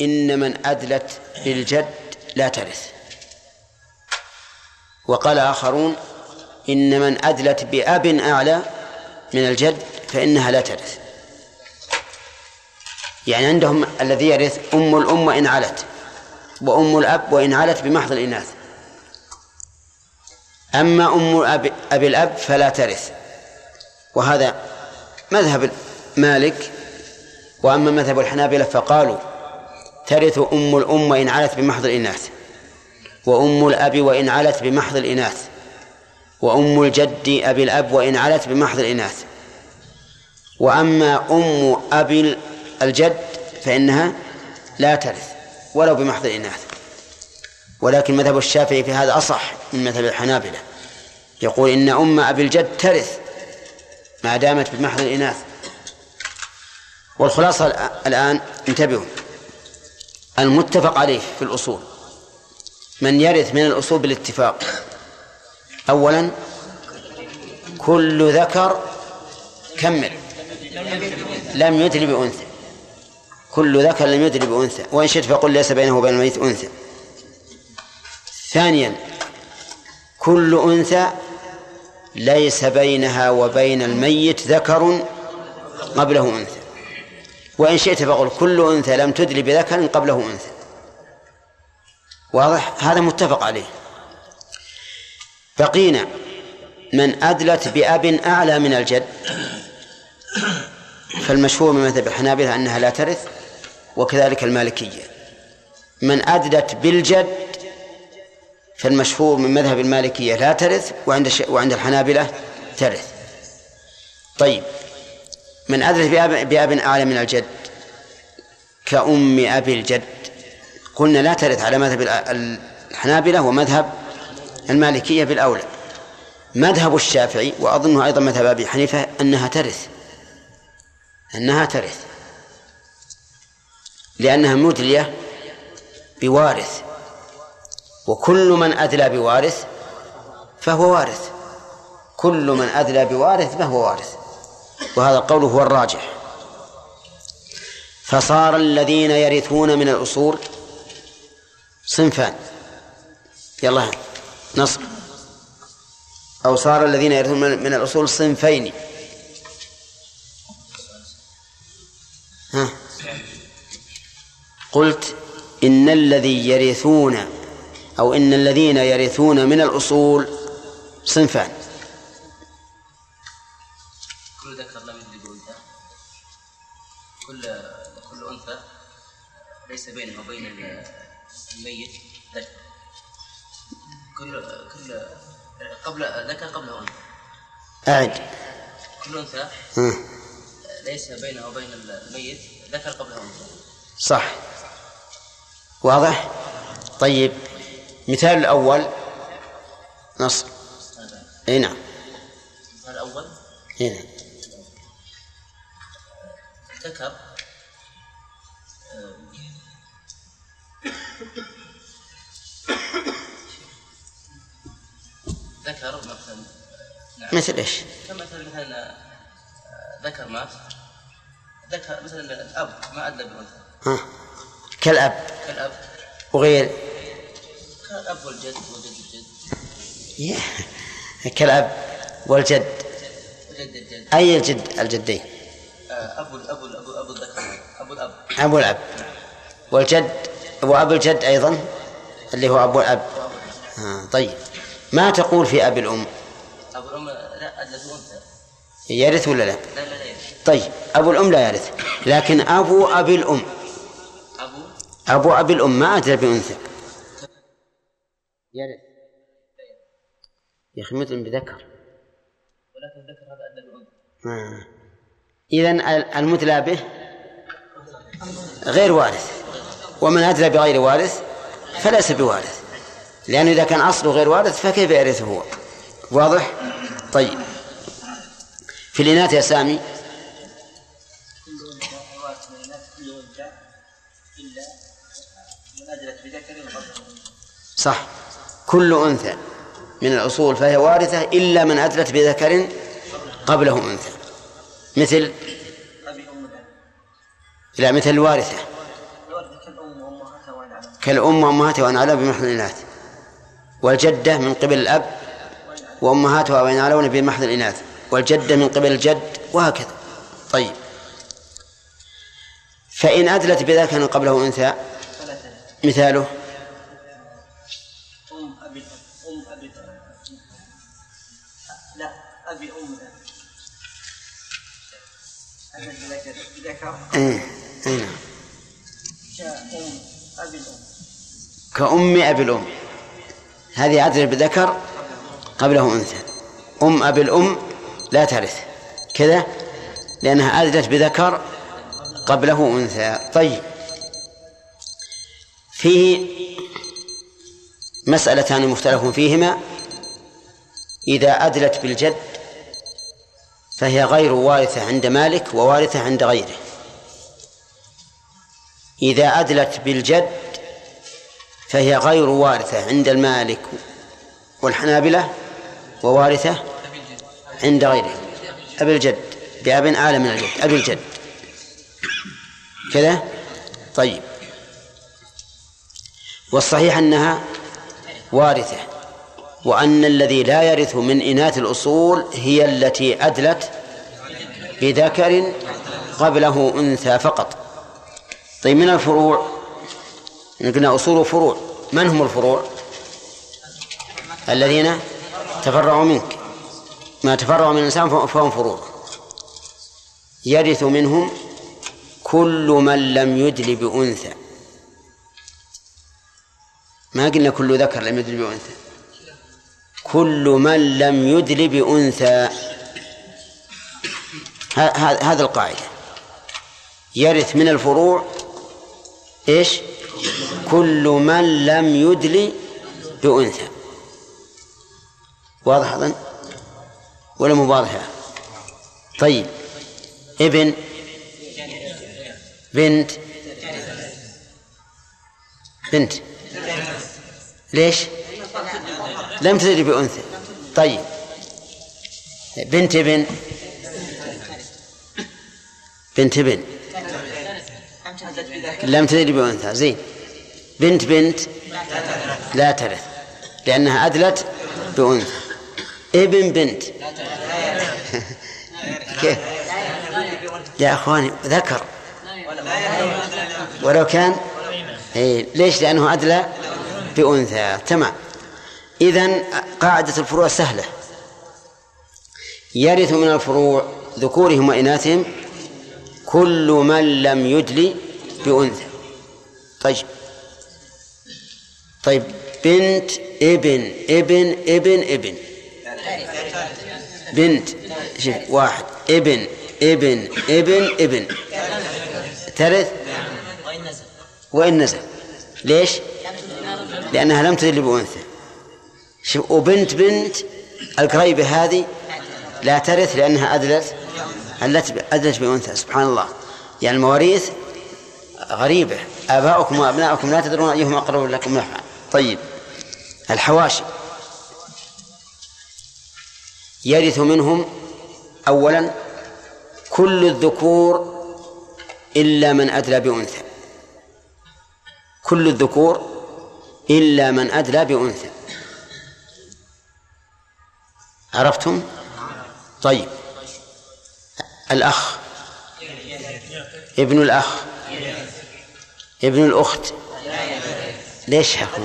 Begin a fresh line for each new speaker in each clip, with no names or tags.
إن من أدلت بالجد لا ترث. وقال آخرون إن من أدلت بأب أعلى من الجد فإنها لا ترث. يعني عندهم الذي يرث أم الأم وإن علت وأم الأب وإن علت بمحض الإناث. أما أم أب, أبي الأب فلا ترث. وهذا مذهب مالك وأما مذهب الحنابلة فقالوا ترث أم الأم وإن علت بمحض الإناث وأم الأب وإن علت بمحض الإناث وأم الجد أبي الأب وإن علت بمحض الإناث. وأما أم أبي الجد فإنها لا ترث ولو بمحض الإناث. ولكن مذهب الشافعي في هذا أصح من مذهب الحنابلة. يقول إن أم أبي الجد ترث ما دامت بمحض الإناث. والخلاصة الآن انتبهوا. المتفق عليه في الأصول. من يرث من الأصول بالاتفاق. أولا كل ذكر كمل. لم يدري بأنثى. كل ذكر لم يدري بأنثى. وإن شئت فقل ليس بينه وبين الميت أنثى. ثانيا كل أنثى ليس بينها وبين الميت ذكر قبله أنثى. وإن شئت فقل كل أنثى لم تدري بذكر قبله أنثى. واضح؟ هذا متفق عليه. بقينا من أدلت بأب أعلى من الجد. فالمشهور من مذهب الحنابلة أنها لا ترث وكذلك المالكية. من أدلت بالجد فالمشهور من مذهب المالكية لا ترث وعند وعند الحنابلة ترث. طيب. من أدلت بأب, بأب أعلى من الجد كأم أبي الجد. قلنا لا ترث على مذهب الحنابلة ومذهب المالكية بالأولى. مذهب الشافعي وأظنه أيضا مذهب أبي حنيفة أنها ترث. أنها ترث. لأنها مدلية بوارث. وكل من أدلى بوارث فهو وارث. كل من أدلى بوارث فهو وارث. وهذا القول هو الراجح. فصار الذين يرثون من الأصول صنفان. يلا نصر. أو صار الذين يرثون من الأصول صنفين. ها؟ قلت إن الذي يرثون أو إن الذين يرثون من الأصول صنفان.
كل ذكر لم يدرك أنثى كل كل أنثى ليس بينه وبين الميت. ذكر كل كل قبل ذكر قبله أنثى.
أعد.
كل أنثى ليس بينه وبين الميت. ذكر قبله أنثى.
صح. واضح؟ طيب. مثال الأول. نص. اي نعم
المثال الأول.
اي نعم
ذكر ذكر مثلا نعم.
مثل إيش؟
كمثل مثلا ذكر مات ذكر مثلا الأب ما أدلى بأنثى
ها كالأب.
كالأب.
وغير.
كالأب والجد وجد الجد.
يه. كالأب والجد.
وجد الجد.
أي الجد؟ الجدين.
آه، أبو الأب الأب أبو الذكر أبو الأب.
أبو الأب. والجد وأبو الجد أيضا اللي هو أبو الأب. آه طيب. ما تقول في أبي الأم؟
أبو الأم لا بأنثى
يرث ولا لا؟
لا لا يرث.
طيب. أبو الأم لا يرث. لكن أبو أبي الأم.
أبو؟
أبو أبي الأم ما أدرى بأنثى. يرث. يا أخي مثل بذكر.
ولكن الذكر هذا أدلى بأنثى
آه. إذا المدلى به غير وارث ومن أدلى بغير وارث فليس بوارث. لأنه إذا كان أصله غير وارث فكيف يرثه هو؟ واضح؟ طيب. في الإناث يا سامي. صح. كل أنثى من الأصول فهي وارثة إلا من أدلت بذكر قبله أنثى. مثل؟ لا مثل الوارثة. كالأم وأمهاتها وإن علوا بمحض الإناث والجدة من قبل الأب وأمهاتها وإن علون بمحض الإناث والجدة من قبل الجد وهكذا. طيب. فإن أدلت بذكر قبله أنثى؟ مثاله. إيه إيه. نعم. كأم أبي الأم. هذه عدل بذكر قبله أنثى. أم أبي الأم لا ترث. كذا؟ لأنها أدلت بذكر قبله أنثى. طيب. فيه مسألتان مختلف فيهما. إذا أدلت بالجد فهي غير وارثة عند مالك ووارثة عند غيره. إذا أدلت بالجد فهي غير وارثة عند المالك والحنابلة ووارثة عند غيره. أبي الجد بأب أعلى من الجد أبي الجد. كذا؟ طيب. والصحيح أنها وارثة وأن الذي لا يرث من إناث الأصول هي التي أدلت بذكر قبله أنثى فقط. طيب من الفروع؟ قلنا أصول فروع من هم الفروع؟ الذين تفرعوا منك. ما تفرعوا من الإنسان فهم فروع. يرث منهم كل من لم يدل بأنثى. ما قلنا كل ذكر لم يدل بأنثى. كل من لم يدل بأنثى. هذا القاعدة. يرث من الفروع إيش؟ كل من لم يدل بأنثى. واضح أظن؟ ولا مو طيب. ابن. بنت. بنت. ليش؟ لم تدري بأنثى. طيب. بنت ابن. بنت ابن. لم تدري بأنثى. زين. بنت بنت لا ترث لأنها أدلت بأنثى. ابن بنت. كيف يا أخواني ذكر. ولو كان إيه ليش؟ لأنه أدلى بأنثى. تمام. إذن قاعدة الفروع سهلة. يرث من الفروع ذكورهم وإناثهم كل من لم يدلي بأنثى. طيب. طيب بنت ابن ابن ابن ابن. بنت. شوف واحد. ابن ابن ابن ابن. ترث وإن نزل. ليش؟ لأنها لم تدل بأنثى. شوف وبنت بنت. القريبة هذه لا ترث لأنها أدلت أدلت بأنثى. سبحان الله. يعني المواريث غريبة. آباؤكم وأبناؤكم لا تدرون أيهم أقرب لكم نفعا. طيب. الحواشي. يرث منهم أولا كل الذكور إلا من أدلى بأنثى. كل الذكور إلا من أدلى بأنثى. عرفتم؟ طيب. الأخ. ابن الأخ. ابن الأخت. ليش حكم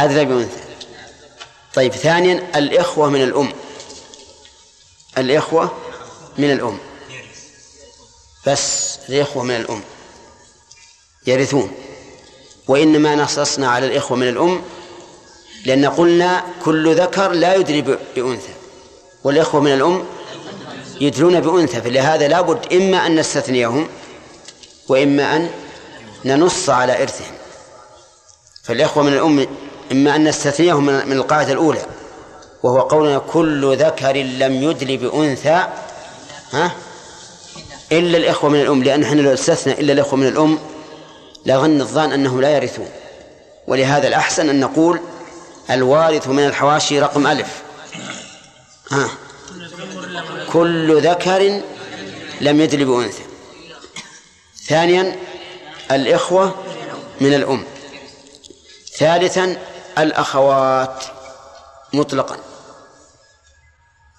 أدلى بأنثى. طيب ثانيا الإخوة من الأم. الإخوة من الأم. بس الإخوة من الأم. يرثون. وإنما نصصنا على الإخوة من الأم لأن قلنا كل ذكر لا يدري بأنثى. والإخوة من الأم يدرون بأنثى فلهذا لابد إما أن نستثنيهم وإما أن ننص على إرثهم. فالإخوة من الأم إما أن نستثنيهم من القاعدة الأولى وهو قولنا كل ذكر لم يدل بأنثى ها؟ إلا الإخوة من الأم لأن إحنا لو استثنى إلا الإخوة من الأم لظن الظان أنهم لا يرثون. ولهذا الأحسن أن نقول الوارث من الحواشي رقم ألف. ها؟ كل ذكر لم يدل بأنثى. ثانيا الإخوة من الأم. ثالثا الأخوات مطلقا.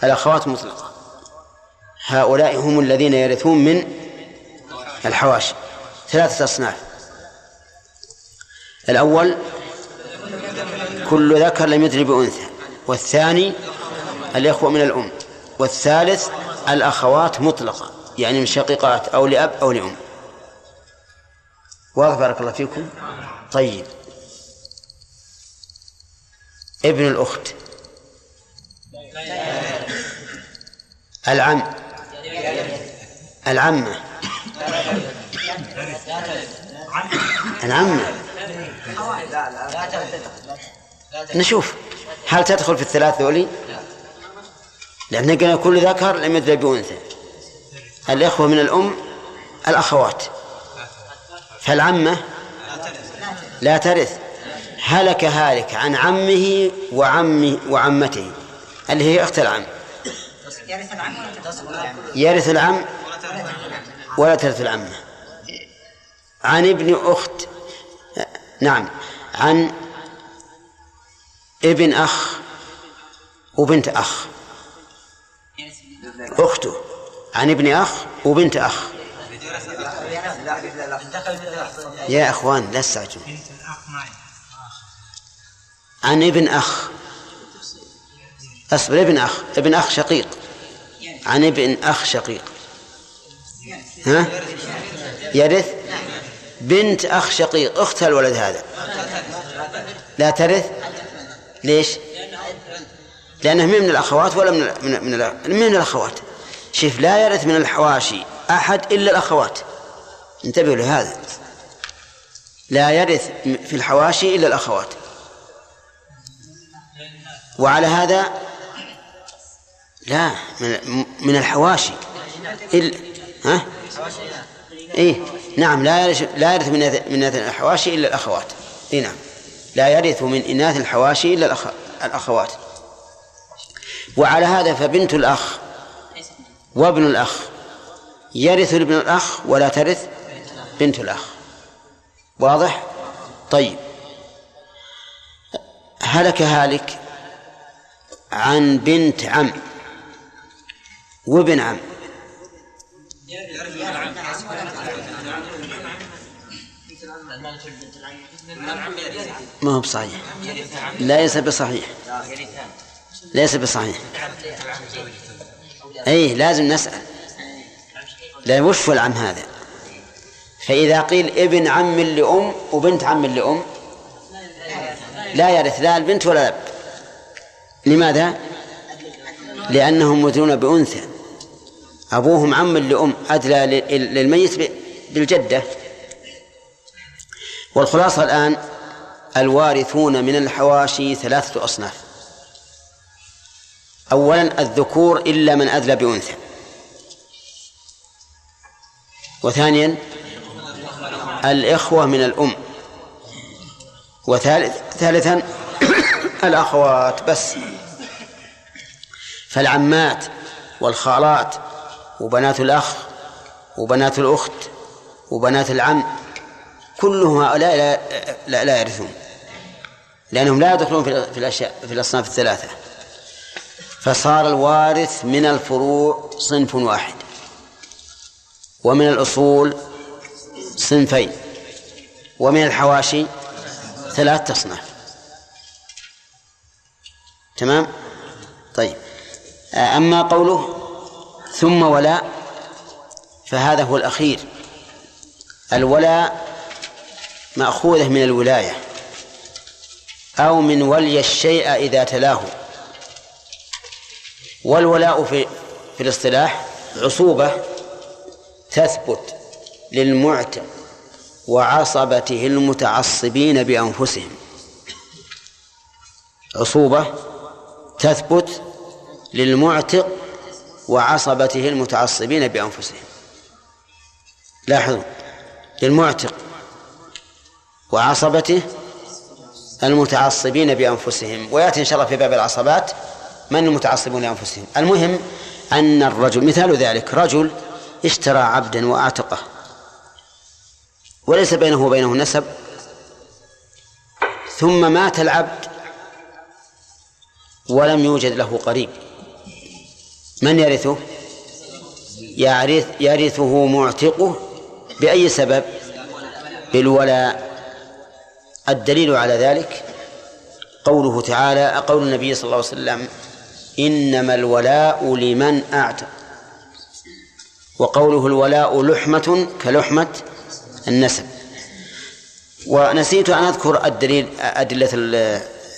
الأخوات مطلقة هؤلاء هم الذين يرثون من الحواشي. ثلاثة أصناف. الأول كل ذكر لم يدري بأنثى. والثاني الإخوة من الأم. والثالث الأخوات مطلقة يعني من شقيقات أو لأب أو لأم. واضح بارك الله فيكم؟ طيب. ابن الأخت. العم. العمة. العمة. نشوف. هل تدخل في الثلاث ذولي؟ لأن كل ذكر لم يدري بأنثى. الإخوة من الأم الأخوات. فالعمة لا ترث. هلك هالك عن عمه وعمه وعمته اللي هي أخت العم. يرث العم ولا ترث العمة. عن ابن أخت نعم عن ابن أخ وبنت أخ. أخته عن ابن أخ وبنت أخ. يا أخوان لا تستعجلوا. عن ابن أخ. أصبر ابن أخ. ابن أخ شقيق. عن ابن أخ شقيق. ها؟ يرث بنت أخ شقيق. أخت الولد هذا. لا ترث. ليش؟ لأنه من الأخوات ولا من من من, الأخوات؟ شوف لا يرث من الحواشي أحد إلا الأخوات. انتبهوا لهذا. لا يرث في الحواشي إلا الأخوات. وعلى هذا لا من, الحواشي إلا ها؟ إيه نعم لا يرث لا يرث من من الحواشي إلا الأخوات. إيه نعم. لا يرث من إناث الحواشي إلا الأخوات. وعلى هذا فبنت الأخ وابن الأخ. يرث ابن الأخ ولا ترث بنت الأخ. واضح؟ طيب. هلك هالك عن بنت عم. وابن عم. ما هو بصحيح. ليس بصحيح. ليس بصحيح. أي لازم نسأل. لا وش العم هذا؟ فإذا قيل ابن عم لأم وبنت عم لأم لا يرث لا البنت ولا الأب. لماذا؟ لأنهم مدرون بأنثى. أبوهم عم لأم أدلى للميت بالجدة. والخلاصة الآن الوارثون من الحواشي ثلاثة أصناف. أولا الذكور إلا من أدلى بأنثى. وثانيا الإخوة من الأم. وثالث ثالثا الأخوات بس. فالعمات والخالات وبنات الأخ وبنات الأخت وبنات العم كلهم هؤلاء لا, لا, لا يرثون لأنهم لا يدخلون في الأشياء في الأصناف الثلاثة. فصار الوارث من الفروع صنف واحد ومن الأصول صنفين. ومن الحواشي ثلاث تصنف تمام؟ طيب. أما قوله ثم ولا فهذا هو الأخير. الولاء مأخوذة من الولاية أو من ولي الشيء إذا تلاه. والولاء في في الاصطلاح عصوبة تثبت. للمعتق وعصبته المتعصبين بأنفسهم. عصوبة تثبت للمعتق وعصبته المتعصبين بأنفسهم. لاحظوا للمعتق وعصبته المتعصبين بأنفسهم. ويأتي إن شاء الله في باب العصبات من المتعصبون لأنفسهم. المهم أن الرجل مثال ذلك رجل اشترى عبدا وأعتقه. وليس بينه وبينه نسب. ثم مات العبد ولم يوجد له قريب. من يرثه؟ يعرث يرثه معتقه بأي سبب؟ بالولاء. الدليل على ذلك قوله تعالى قول النبي صلى الله عليه وسلم إنما الولاء لمن أعتق. وقوله الولاء لحمة كلحمة النسب. ونسيت أن أذكر الدليل أدلة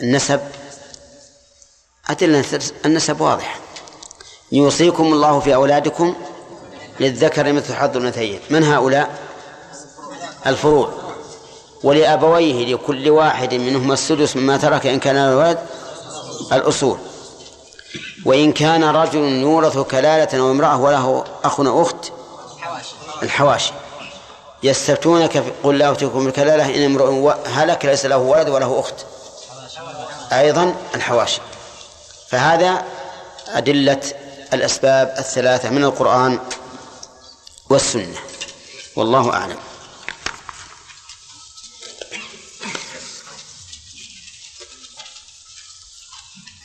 النسب. أدلة النسب واضحة. يوصيكم الله في أولادكم للذكر مثل حظ الأنثيين. من هؤلاء؟ الفروع. ولأبويه لكل واحد منهما السدس مما ترك إن كان له ولد الأصول. وإن كان رجل يورث كلالة أو امرأة وله أخ أو أخت الحواشي. يستفتونك قل لا أفتكم الكلالة إن امرؤ هلك ليس له ولد وله أخت. أيضا الحواشي. فهذا أدلة الأسباب الثلاثة من القرآن والسنة. والله أعلم.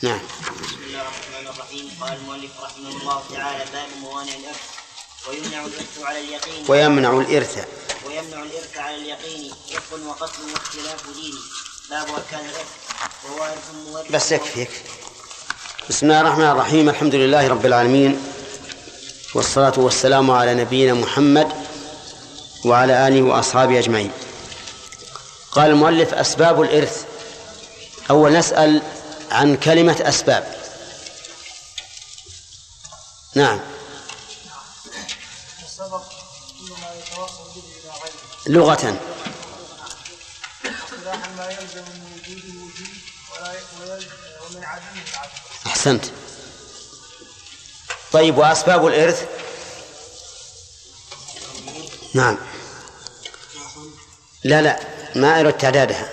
نعم.
بسم الله الرحمن الرحيم. قال المؤلف رحمه الله تعالى باب موانع الإرث ويمنع الإرث. على اليقين
ويمنع الإرث.
ويمنع الإرث على اليقين شق وقتل واختلاف دين. باب أركان الإرث. وهو ارث مورث
بس يكفي يكفي. بسم الله الرحمن الرحيم. الحمد لله رب العالمين. والصلاة والسلام على نبينا محمد وعلى آله وأصحابه أجمعين. قال المؤلف أسباب الإرث. أول نسأل عن كلمة أسباب. نعم.
عدم
أحسنت. طيب وأسباب الإرث؟ نعم. لا لا ما أرد تعدادها.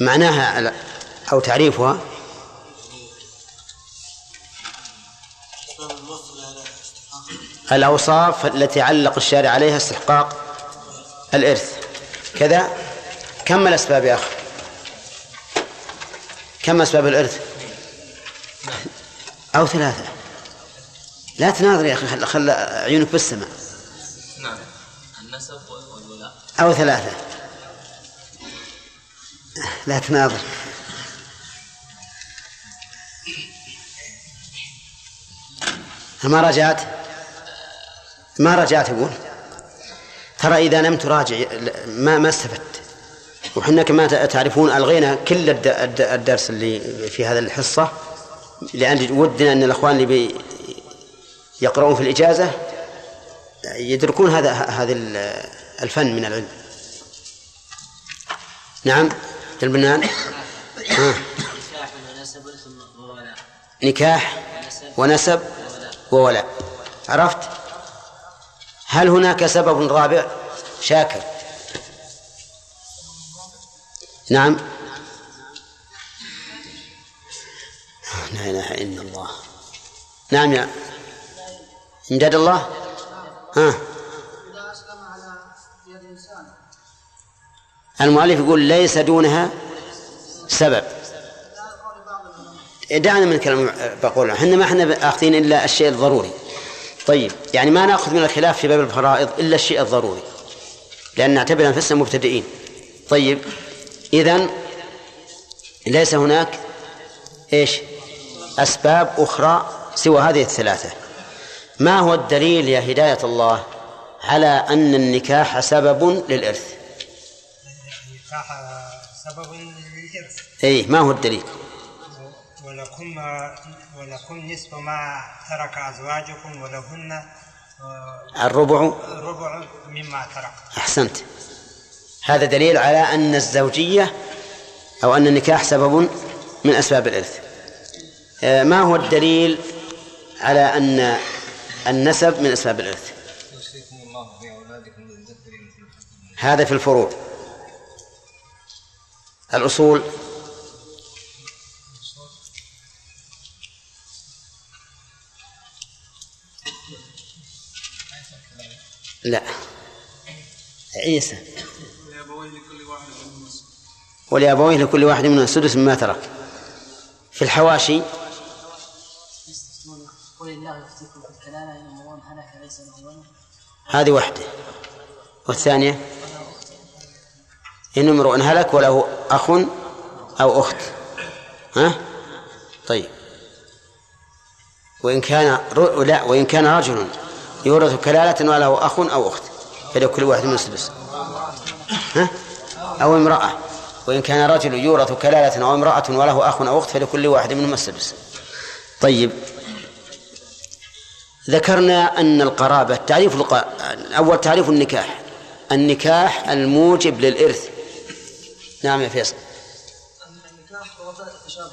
معناها أو تعريفها؟ الأوصاف التي علق الشارع عليها استحقاق الإرث. كذا. كم الأسباب يا أخي؟ كم أسباب الإرث؟ أو ثلاثة. لا تناظر يا أخي خل, خل عيونك بالسماء.
نعم النسب والولاء
أو ثلاثة. لا تناظر. ما رجعت؟ ما رجعت يقول؟ ترى إذا لم تراجع ما ما استفدت. وحنا كما تعرفون ألغينا كل الد- الد- الدرس اللي في هذه الحصة لأن ودنا أن الأخوان اللي يقرؤون في الإجازة يدركون هذا هذا ال- الفن من العلم. نعم البنان.
نكاح ونسب وولاء.
عرفت؟ هل هناك سبب رابع؟ شاكر. نعم. لا إله إلا الله. نعم يا امداد الله. ها. المؤلف يقول ليس دونها سبب. دعنا من كلام بقول إحنا ما إحنا أخذين إلا الشيء الضروري. طيب يعني ما نأخذ من الخلاف في باب الفرائض إلا الشيء الضروري لأن نعتبر أنفسنا مبتدئين. طيب اذا ليس هناك إيش؟ أسباب أخرى سوى هذه الثلاثة. ما هو الدليل يا هداية الله على أن النكاح سبب للإرث؟
النكاح سبب للإرث.
اي ما هو الدليل؟
ولكم ولكم نصف ما ترك أزواجكم ولهن آه،
الربع.
ربع مما ترك.
أحسنت. هذا دليل على أن الزوجية أو أن النكاح سبب من أسباب الإرث. آه، ما هو الدليل على أن النسب من أسباب الإرث؟ هذا في الفروع. الأصول لا. عيسى. ولأبويه لكل واحد منهم السدس مما ترك. في الحواشي.
قل الله يفتيكم إن امرؤ هلك ليس
هذه واحدة. والثانية. إن امرؤ هلك وله أخ أو أخت. ها؟ طيب. وإن كان. لا وإن كان رجل يورث كلالة وله أخ أو أخت فلكل واحد من السدس. ها؟ أو امرأة. وإن كان رجل يورث كلالة أو امرأة وله أخ أو أخت فلكل واحد منهم السدس. طيب. ذكرنا أن القرابة تعريف الق... أول تعريف النكاح. النكاح الموجب للإرث. نعم يا فيصل.
النكاح هو التشابه.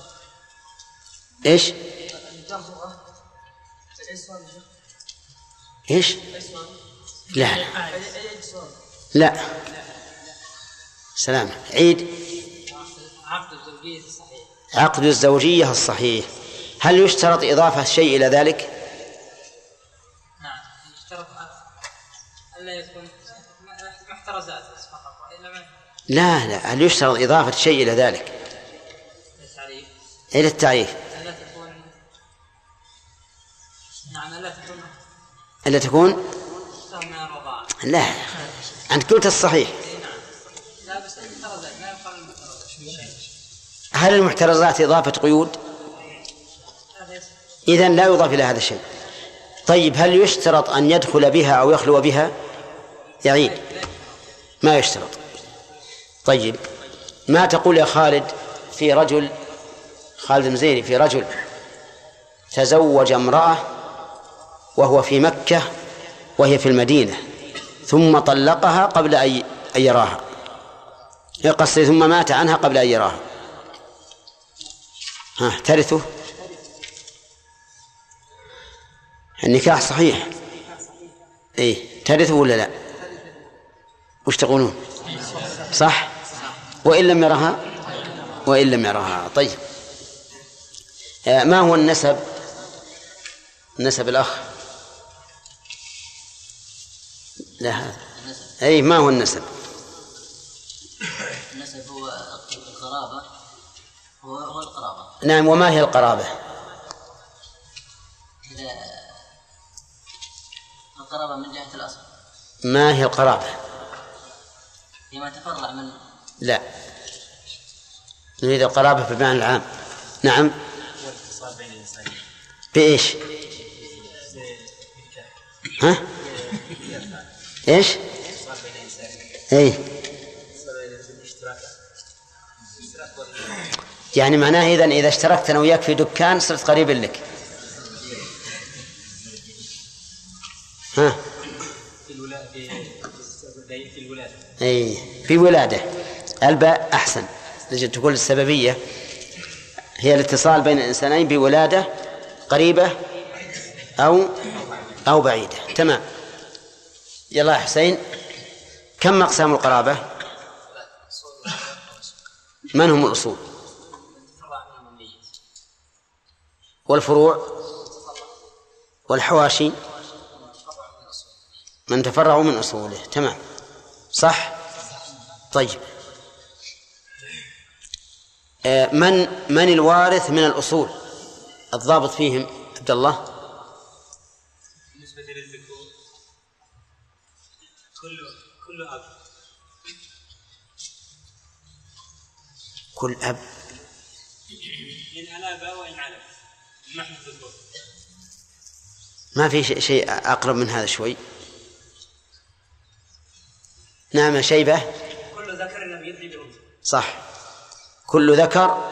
إيش؟
النكاح هو شيخ؟ إيش؟
لا لا؟ لا سلام عيد
عقد الزوجية الصحيح
عقد الزوجية الصحيح هل يشترط إضافة شيء إلى ذلك؟
نعم يشترط ألا يكون محترزات فقط
لا لا هل يشترط إضافة شيء إلى ذلك؟
التعريف
إلى التعريف
ألا تكون
لا. أنت قلت الصحيح. هل المحترزات إضافة قيود؟ إذا لا يضاف إلى هذا الشيء. طيب هل يشترط أن يدخل بها أو يخلو بها؟ يعيد. ما يشترط. طيب ما تقول يا خالد في رجل خالد المزيني في رجل تزوج امرأة وهو في مكة وهي في المدينة ثم طلقها قبل أن يراها. قصدي ثم مات عنها قبل أن يراها. ها ترثه النكاح صحيح. اي ترثه ولا لا؟ وش تقولون؟ صح؟ وإن لم يرها وإن لم يرها طيب. آه، ما هو النسب؟ نسب الأخ؟ لا هذا أي ما هو النسب؟
النسب هو القرابة. هو هو القرابة.
نعم وما هي القرابة؟
إذا القرابة من جهة الأصل.
ما هي القرابة؟
فيما تفرع من
لا. نريد القرابة في المعنى العام. نعم. بإيش؟ ها؟ إيش؟ إيه. يعني معناه إذا إذا اشتركت أنا وياك في دكان صرت قريب لك. ها؟
في الولاده
اي في ولادة. الباء أحسن. لجل تقول السببية. هي الاتصال بين الإنسانين بولادة قريبة أو أو بعيدة. تمام. يلا يا حسين كم أقسام القرابة؟ من هم الأصول؟ والفروع؟ والحواشي؟ من تفرعوا من أصوله تمام. صح؟ طيب. آه، من من الوارث من الأصول؟ الضابط فيهم عبد الله.
كل أب.
كل أب
إن أناب وإن علم نحن الذكور
ما في شيء- أقرب من هذا شوي. نعم شيبة.
كل ذكر لم يدري بأنثى
صح. كل ذكر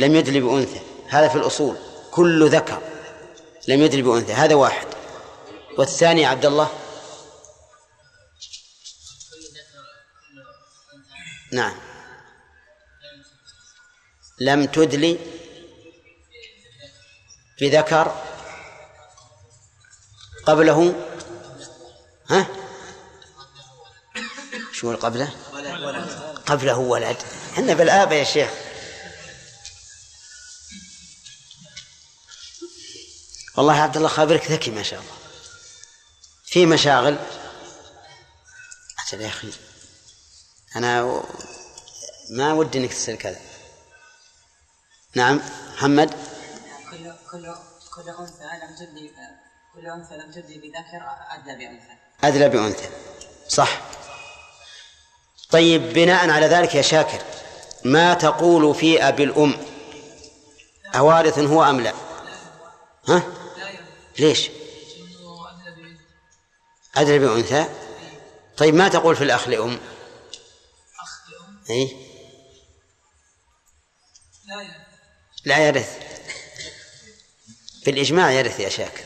لم يدل بأنثى. هذا في الأصول. كل ذكر لم يدل بأنثى. هذا واحد. والثاني عبد الله. نعم. لم تدلي بذكر قبله؟ ها؟ شو قبله؟ قبله ولد. إحنا بالآبة يا شيخ. والله عبد الله خابرك ذكي ما شاء الله. في مشاغل؟ أجل يا أخي. أنا ما ودي إنك تسأل كذا. نعم محمد؟
كل كل كل أنثى لم تدلي كل أنثى لم تدلي بذكر أدلى بأنثى.
أدلى بأنثى. صح. طيب بناء على ذلك يا شاكر ما تقول في أبي الأم؟ أوارث هو أم لا؟ ها؟ ليش؟ أدلى بأنثى. طيب ما تقول في الأخ لأم؟
أخ
أي
لا يرث.
بالإجماع يرث يا شاكر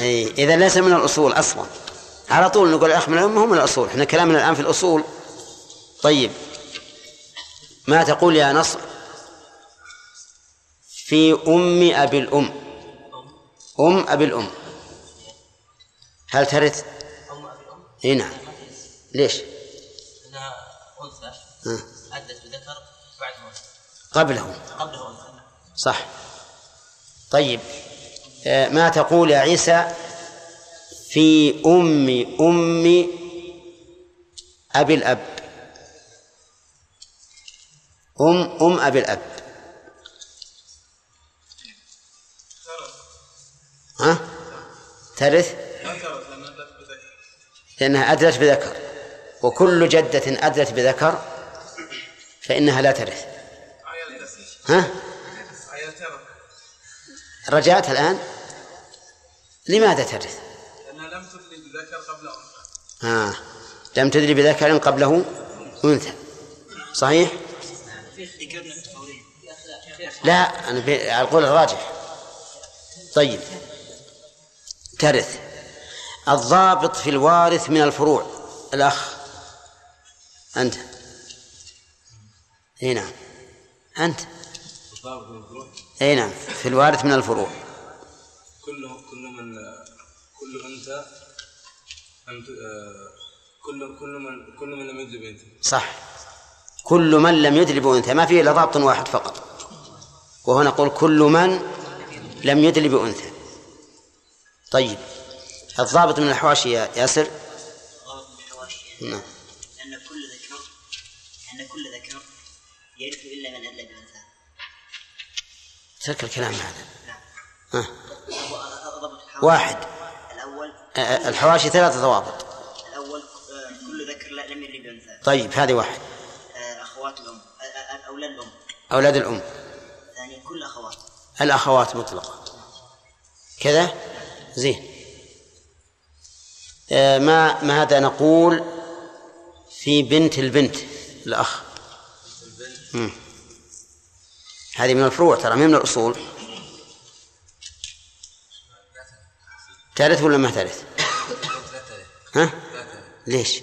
أي إذا ليس من الأصول أصلا. على طول نقول الأخ من الأم هو من الأصول. إحنا كلامنا الآن في الأصول. طيب. ما تقول يا نصر؟ في أم أبي الأم. أم أبي الأم. هل ترث؟
أم أبي الأم
اي نعم. ليش؟
أنها أنثى. أدت بذكر بعد موت.
قبله
قبله أنثى
صح. طيب. آه، ما تقول يا عيسى في أم أم أبي الأب؟ أم أم أبي الأب. ها؟ ترث؟ لأنها أدلت بذكر. وكل جدة أدلت بذكر فإنها لا ترث. ها؟ رجعت الآن؟ لماذا ترث؟
لأنها لم تدلي بذكر قبل أنثى.
آه. لم تدري بذكر قبله أنثى صحيح؟ لا أنا على القول الراجح. طيب. ترث. الضابط في الوارث من الفروع. الأخ. أنت. إي نعم. أنت. إي نعم. في الوارث من الفروع.
كل كل من كل أنثى لم ت- آه، كل كل من كل من لم يدلي بأنثى
صح. كل من لم يدل بأنثى ما فيه إلا ضابط واحد فقط. وهو نقول كل من لم يدل بأنثى طيب. الضابط من الحواشي يا ياسر؟
غلط من الحواشي
نعم
أن كل ذكر أن كل ذكر يرث إلا من أدلى بأنثى
ترك الكلام هذا.
نعم.
واحد.
الأول.
الحواشي ثلاثة ضوابط.
الأول آه، كل ذكر لم يرث بأنثى
طيب هذه واحد.
آه، أخوات الأم. آه، أولاد الأم.
أولاد الأم.
ثانيا كل أخوات.
الأخوات مطلقة. كذا؟ زين. ما ماذا نقول في بنت البنت الأخ؟ هذه من الفروع ترى من الأصول ترث ولا ما ترث؟ ها؟ ليش؟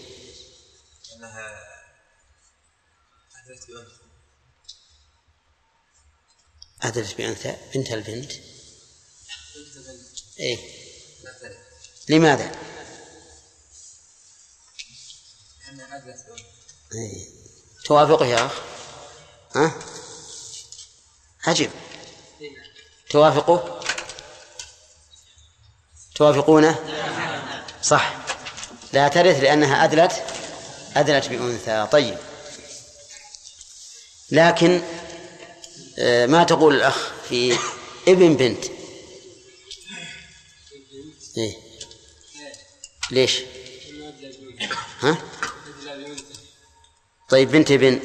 لأنها بأنثى
بأنثى بنت البنت إيه لماذا؟
لأنها أدرت بأنثى
إيه. يا أخ ها؟ أجب توافقه توافقونه؟ صح. لا ترث لأنها أدلت أدلت بأنثى. طيب. لكن آه، ما تقول الأخ في ابن بنت؟ إيه؟ ليش؟ ها؟ طيب بنت ابن.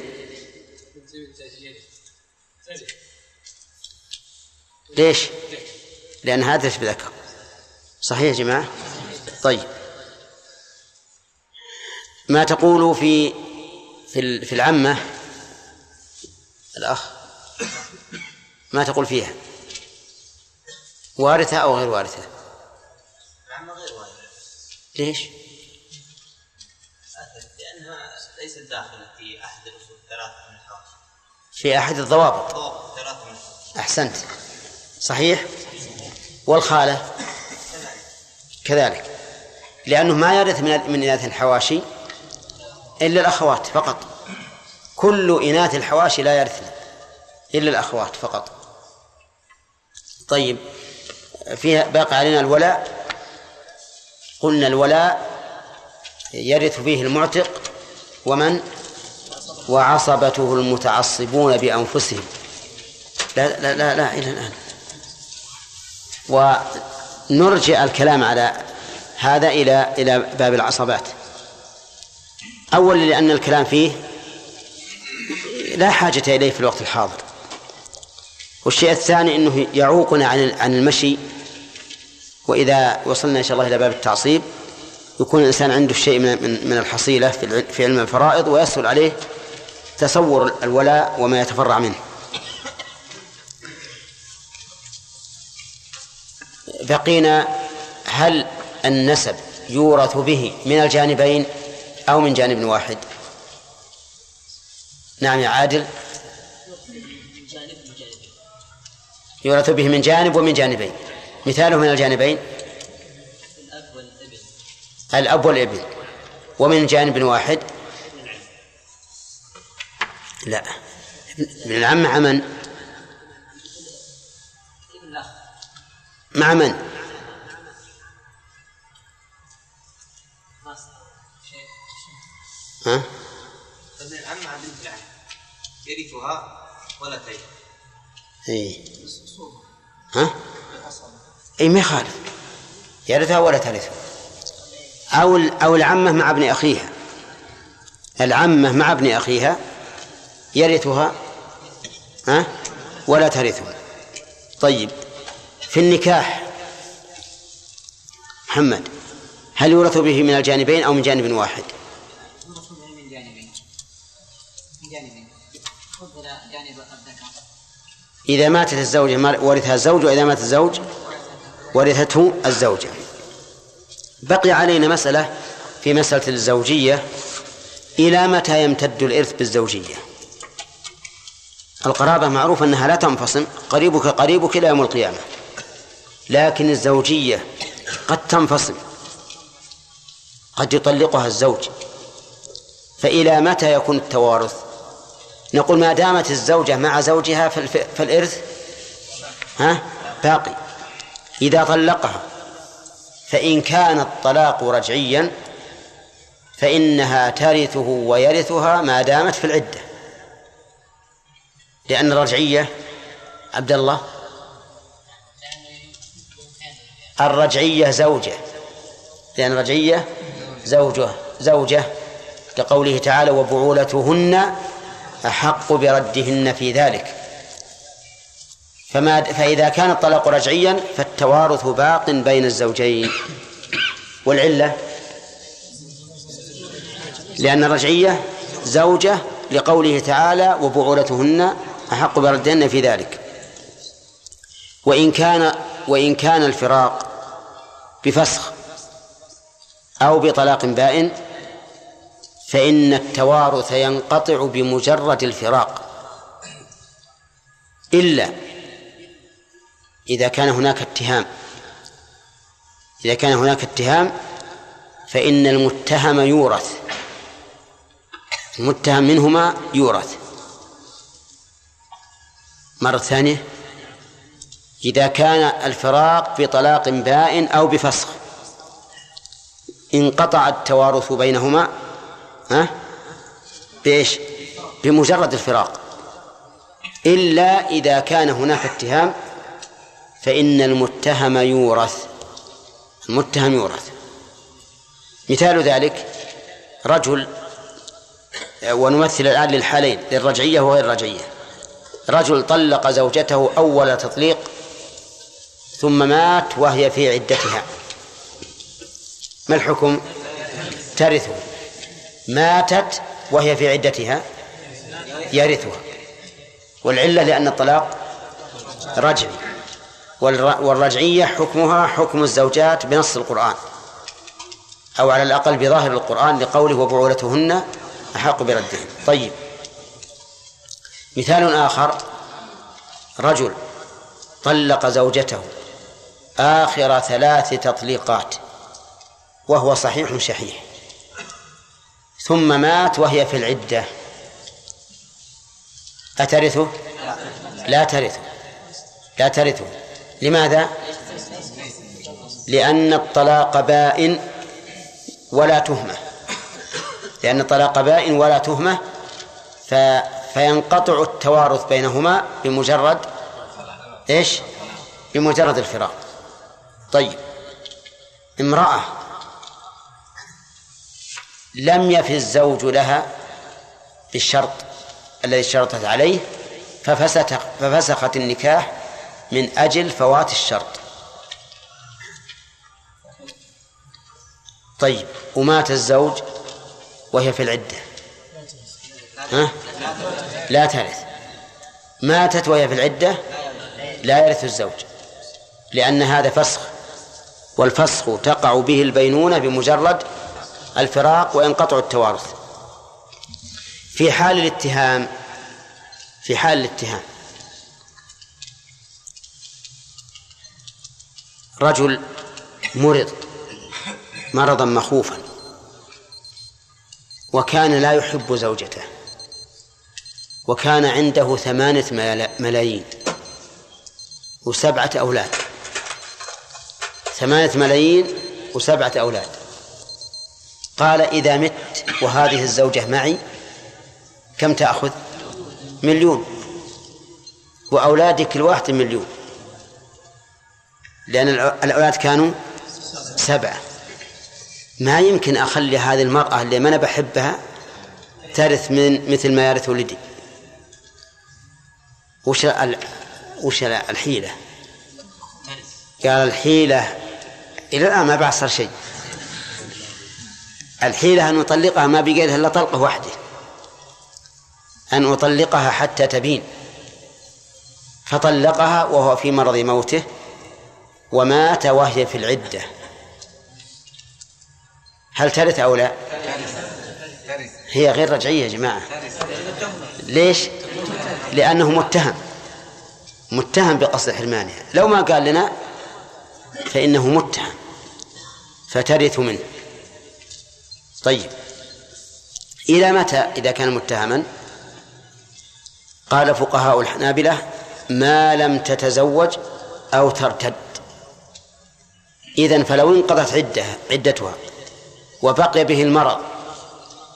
ليش؟ لأنها أدلت بذكر صحيح يا جماعة؟ طيب. ما تقول في في في العمة؟ الأخ. ما تقول فيها؟ وارثة أو غير وارثة؟
العمة غير واردة
ليش؟
لأنها ليست داخلة في أحد الأصول الثلاثة من الحواشي
في أحد الضوابط.
ضوابط ثلاثة من
أحسنت. صحيح؟ والخالة؟ كذلك. لأنه ما يرث من من إناث الحواشي إلا الأخوات فقط. كل إناث الحواشي لا يرثن إلا الأخوات فقط. طيب فيها باقي علينا الولاء. قلنا الولاء يرث فيه المعتق ومن؟ وعصبته المتعصبون بأنفسهم. لا لا لا, لا إلى الآن. ونرجع الكلام على هذا إلى إلى باب العصبات أولا لأن الكلام فيه لا حاجة إليه في الوقت الحاضر. والشيء الثاني أنه يعوقنا عن عن المشي وإذا وصلنا إن شاء الله إلى باب التعصيب يكون الإنسان عنده شيء من من الحصيلة في علم الفرائض ويسهل عليه تصور الولاء وما يتفرع منه. بقينا هل النسب يورث به من الجانبين أو من جانب واحد؟ نعم يا عادل. يورث به من جانب ومن جانبين. مثاله من الجانبين؟ الأب والإبن. ومن جانب واحد؟ لا. ابن العم مع مع من؟ ها؟
مع بنت يرثها ولدين
إي. ها؟ إي ما يخالف. يرثها ولا ترثها أو أو العمة مع ابن أخيها. العمة مع ابن أخيها يرثها ها؟ ولا ترثها طيب. في النكاح. محمد هل يورث به من الجانبين أو من جانب واحد؟
من جانبين من جانبين جانب
إذا ماتت الزوجة ورثها الزوج وإذا مات الزوج ورثته الزوجة. بقي علينا مسألة في مسألة الزوجية إلى متى يمتد الإرث بالزوجية؟ القرابة معروف أنها لا تنفصم قريبك قريبك إلى يوم القيامة. لكن الزوجية قد تنفصل قد يطلقها الزوج. فإلى متى يكون التوارث؟ نقول ما دامت الزوجة مع زوجها فالإرث ها؟ باقي. إذا طلقها فإن كان الطلاق رجعيا فإنها ترثه ويرثها ما دامت في العدة. لأن الرجعية عبد الله الرجعية زوجة. لأن الرجعية زوجة زوجة كقوله تعالى وبعولتهن أحق بردهن في ذلك. فما فإذا كان الطلاق رجعيا فالتوارث باق بين الزوجين. والعلة؟ لأن الرجعية زوجة لقوله تعالى وبعولتهن أحق بردهن في ذلك. وإن كان وإن كان الفراق بفسخ أو بطلاق بائن فإن التوارث ينقطع بمجرد الفراق. إلا إذا كان هناك اتهام. إذا كان هناك اتهام فإن المتهم يورث. المتهم منهما يورث. مرة ثانية. إذا كان الفراق بطلاق بائن أو بفسخ. انقطع التوارث بينهما ها؟ بإيش؟ بمجرد الفراق. إلا إذا كان هناك اتهام فإن المتهم يورث. المتهم يورث. مثال ذلك رجل ونمثل الآن للحالين للرجعية وغير الرجعية. رجل طلق زوجته أول تطليق ثم مات وهي في عدتها. ما الحكم؟ ترثه ماتت وهي في عدتها يرثها. والعلة لأن الطلاق رجعي. والرجعية حكمها حكم الزوجات بنص القرآن. أو على الأقل بظاهر القرآن لقوله وبعولتهن أحق بردهن. طيب. مثال آخر. رجل طلق زوجته. آخر ثلاث تطليقات وهو صحيح شحيح ثم مات وهي في العدة أترثه؟ لا ترثه لا ترثه لماذا؟ لأن الطلاق بائن ولا تهمة لأن الطلاق بائن ولا تهمة ف... فينقطع التوارث بينهما بمجرد إيش؟ بمجرد الفراق طيب امرأة لم يفي الزوج لها بالشرط الذي اشترطت عليه ففسخ ففسخت النكاح من أجل فوات الشرط. طيب ومات الزوج وهي في العدة. ها؟ لا ترث. ماتت وهي في العدة؟ لا يرث الزوج لأن هذا فسخ. والفسخ تقع به البينونة بمجرد الفراق وينقطع التوارث. في حال الاتهام في حال الاتهام. رجل مرض مرضا مخوفا وكان لا يحب زوجته وكان عنده ثمانية ملايين وسبعة أولاد. ثمانية ملايين وسبعة أولاد. قال إذا مت وهذه الزوجة معي كم تأخذ؟ مليون. وأولادي كل واحد مليون. لأن الأولاد كانوا سبعة. ما يمكن أخلي هذه المرأة اللي ما أنا بحبها ترث من مثل ما يرث ولدي. وش وش الحيلة؟ قال الحيلة إلى الآن ما بعصر شيء. الحيلة أن أطلقها ما بقي لها إلا طلقة واحدة. أن أطلقها حتى تبين. فطلقها وهو في مرض موته ومات وهي في العدة. هل ترث أو لا؟ هي غير رجعية يا جماعة. ليش؟ لأنه متهم. متهم بقصد حرمانها. لو ما قال لنا فإنه متهم. فترث منه. طيب. إلى متى إذا كان متهما؟ قال فقهاء الحنابلة ما لم تتزوج أو ترتد. إذن فلو انقضت عدة عدتها وبقي به المرض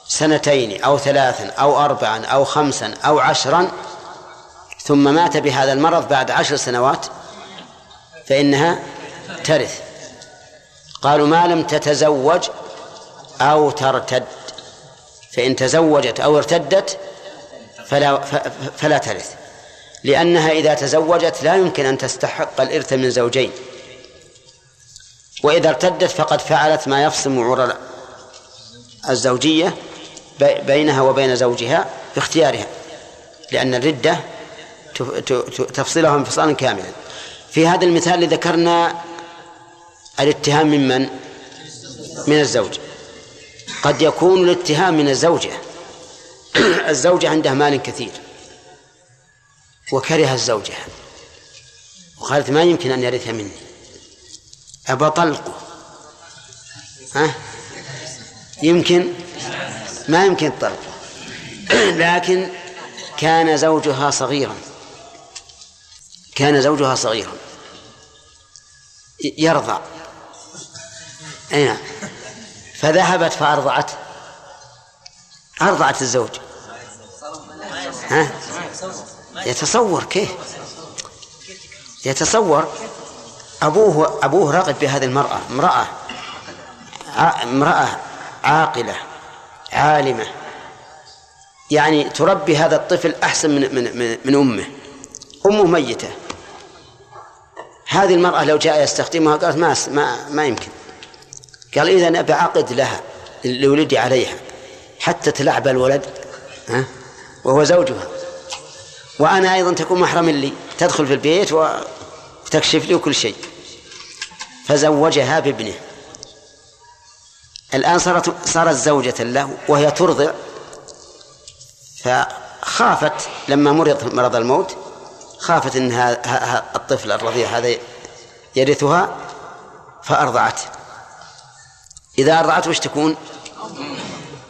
سنتين أو ثلاثا أو أربعا أو خمسا أو عشرا ثم مات بهذا المرض بعد عشر سنوات فإنها ترث. قالوا ما لم تتزوج أو ترتد. فإن تزوجت أو ارتدت فلا فلا ترث. لأنها إذا تزوجت لا يمكن أن تستحق الإرث من زوجين. وإذا ارتدت فقد فعلت ما يفصل معور الزوجية بينها وبين زوجها باختيارها لأن الردة تفصلها انفصالا كاملا. في هذا المثال ذكرنا الاتهام ممن من؟ الزوج. قد يكون الاتهام من الزوجة. الزوجة عندها مال كثير. وكره الزوجة وقالت ما يمكن أن يرث مني. أبى طلقه. ها؟ يمكن؟ ما يمكن طلقه. لكن كان زوجها صغيرا. كان زوجها صغيرا. يرضع أي نعم. فذهبت فأرضعته. أرضعت الزوج. ها؟ يتصور كيف؟ يتصور أبوه أبوه رغب بهذه المرأة. امرأة امرأة عاقلة عالمة. يعني تربي هذا الطفل أحسن من من من, من أمه. أمه ميتة. هذه المرأة لو جاء يستخدمها قالت ما ما ما يمكن. قال إذا أبي عقد لها لولدي عليها حتى تلعب الولد ها وهو زوجها. وأنا أيضا تكون محرم لي تدخل في البيت وتكشف لي كل شيء. فزوجها بابنه. الآن صارت صارت زوجة له وهي ترضع. فخافت لما مرض مرض الموت خافت هذا الطفل الرضيع هذا يرثها فأرضعته. إذا أرضعته وش تكون؟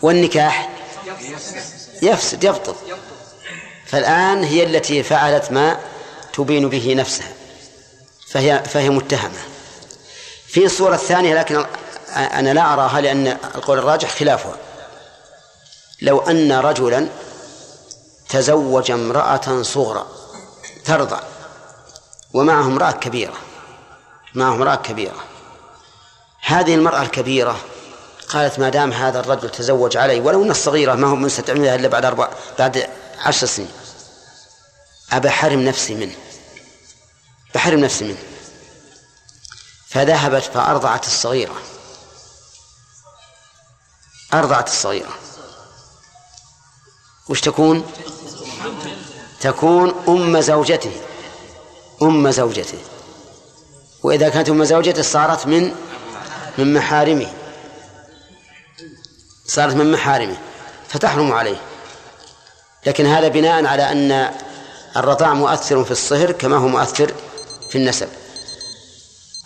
والنكاح يفسد يبطل فالآن هي التي فعلت ما تبين به نفسها فهي فهي متهمة. في الصورة الثانية لكن أنا لا أراها لأن القول الراجح خلافها. لو أن رجلا تزوج امرأة صغرى ترضع ومعه امرأة كبيرة معه امرأة كبيرة هذه المرأة الكبيرة قالت ما دام هذا الرجل تزوج علي ولو أن الصغيرة ما هو من ستعملها إلا بعد أربع بعد عشر سنين. أبى حرم نفسي منه. بحرم نفسي منه. فذهبت فأرضعت الصغيرة. أرضعت الصغيرة. وش تكون؟ تكون أم زوجته. أم زوجته. وإذا كانت أم زوجته صارت من من محارمه. صارت من محارمه. فتحرم عليه. لكن هذا بناء على أن الرضاع مؤثر في الصهر كما هو مؤثر في النسب.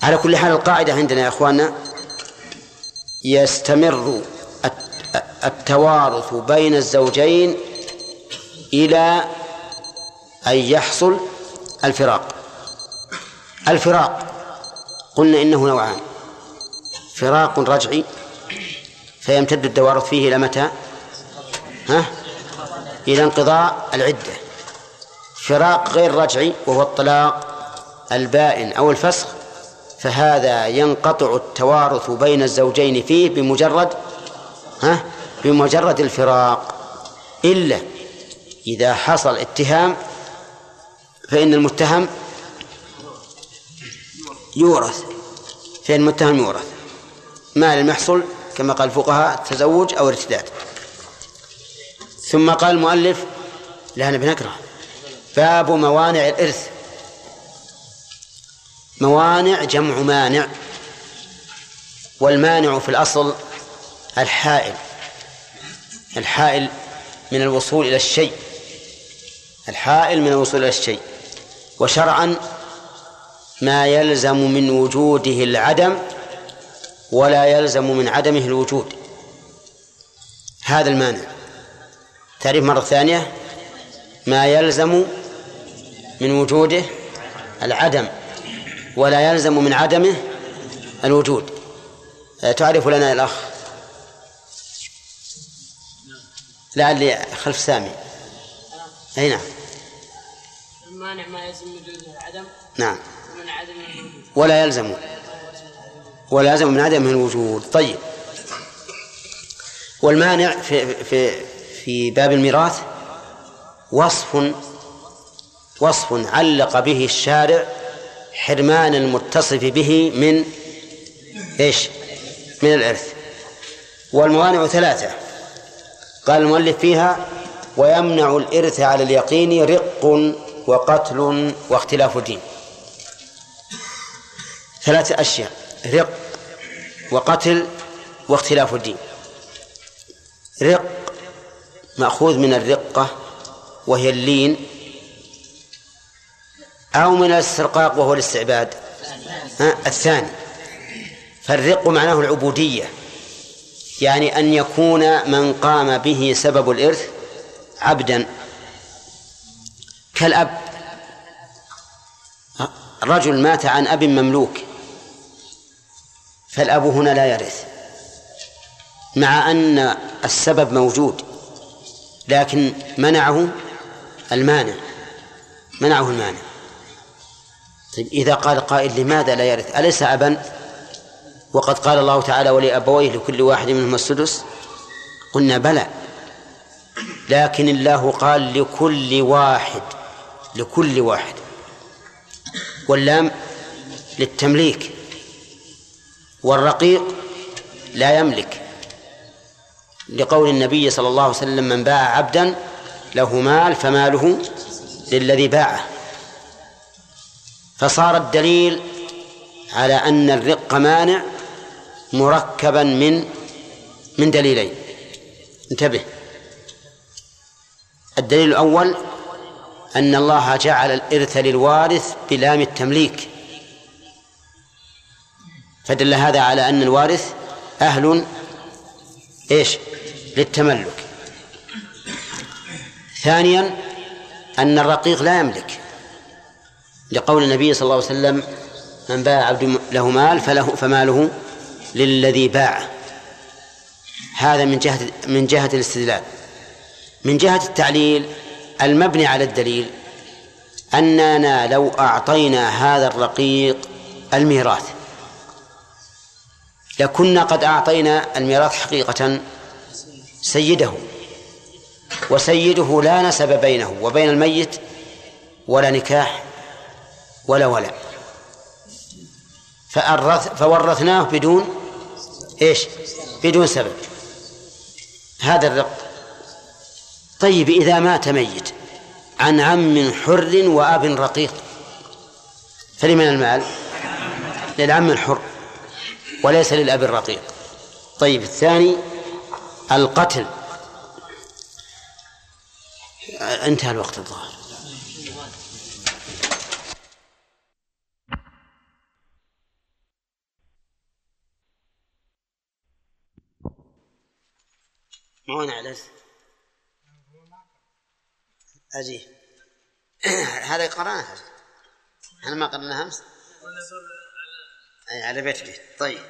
على كل حال القاعدة عندنا يا أخواننا يستمر التوارث بين الزوجين إلى أن يحصل الفراق. الفراق قلنا إنه نوعان. فراق رجعي فيمتد التوارث فيه إلى متى؟ ها؟ إلى انقضاء العدة. فراق غير رجعي وهو الطلاق البائن أو الفسخ فهذا ينقطع التوارث بين الزوجين فيه بمجرد ها؟ بمجرد الفراق. إلا إذا حصل اتهام فإن المتهم يورث. فإن المتهم يورث. ما لم يحصل كما قال الفقهاء تزوج أو ارتداد ثم قال المؤلف لا نبي نقرأ. باب موانع الإرث. موانع جمع مانع. والمانع في الأصل الحائل. الحائل من الوصول إلى الشيء. الحائل من الوصول إلى الشيء. وشرعا ما يلزم من وجوده العدم ولا يلزم من عدمه الوجود. هذا المانع. تعريف مرة ثانية ما يلزم من وجوده العدم ولا يلزم من عدمه الوجود. تعرف لنا الأخ؟ لعلي خلف سامي. أي نعم.
المانع ما يلزم وجوده العدم
نعم.
ومن عدمه الوجود.
ولا يلزم. ولا يلزم من عدمه الوجود. طيب. والمانع في في في باب الميراث وصف وصف علق به الشارع حرمان المتصف به من إيش؟ من الإرث. والموانع ثلاثة. قال المؤلف فيها ويمنع الإرث على اليقين رق وقتل واختلاف دين ثلاثة أشياء. رق وقتل واختلاف الدين. رق مأخوذ من الرقة وهي اللين أو من الاسترقاق وهو الاستعباد. الثاني. فالرق معناه العبودية. يعني أن يكون من قام به سبب الإرث عبدا. كالأب. رجل مات عن أب مملوك. فالأب هنا لا يرث مع أن السبب موجود لكن منعه المانع منعه المانع. طيب إذا قال قائل لماذا لا يرث؟ أليس أبا؟ وقد قال الله تعالى ولأبويه لكل واحد منهما السدس. قلنا بلى. لكن الله قال لكل واحد لكل واحد. واللام للتمليك. والرقيق لا يملك. لقول النبي صلى الله عليه وسلم من باع عبدا له مال فماله للذي باعه. فصار الدليل على أن الرق مانع مركبا من من دليلين. انتبه. الدليل الأول أن الله جعل الإرث للوارث بلام التمليك. فدل هذا على أن الوارث أهل إيش؟ للتملك. ثانيا أن الرقيق لا يملك. لقول النبي صلى الله عليه وسلم من باع عبد له مال فله فماله للذي باعه هذا من جهة من جهة الاستدلال. من جهة التعليل المبني على الدليل أننا لو أعطينا هذا الرقيق الميراث. لكنا قد أعطينا الميراث حقيقة سيده وسيده لا نسب بينه وبين الميت ولا نكاح ولا ولا فأرث فورثناه بدون إيش؟ بدون سبب هذا الرق طيب إذا مات ميت عن عم حر وأب رقيق فلمن المال؟ للعم الحر وليس للأب الرقيق. طيب الثاني القتل. انتهى الوقت الظاهر. ما نعلز أجي. هذا قرأناها أنا ما قرأناها أمس؟ أي على بيت بيت طيب.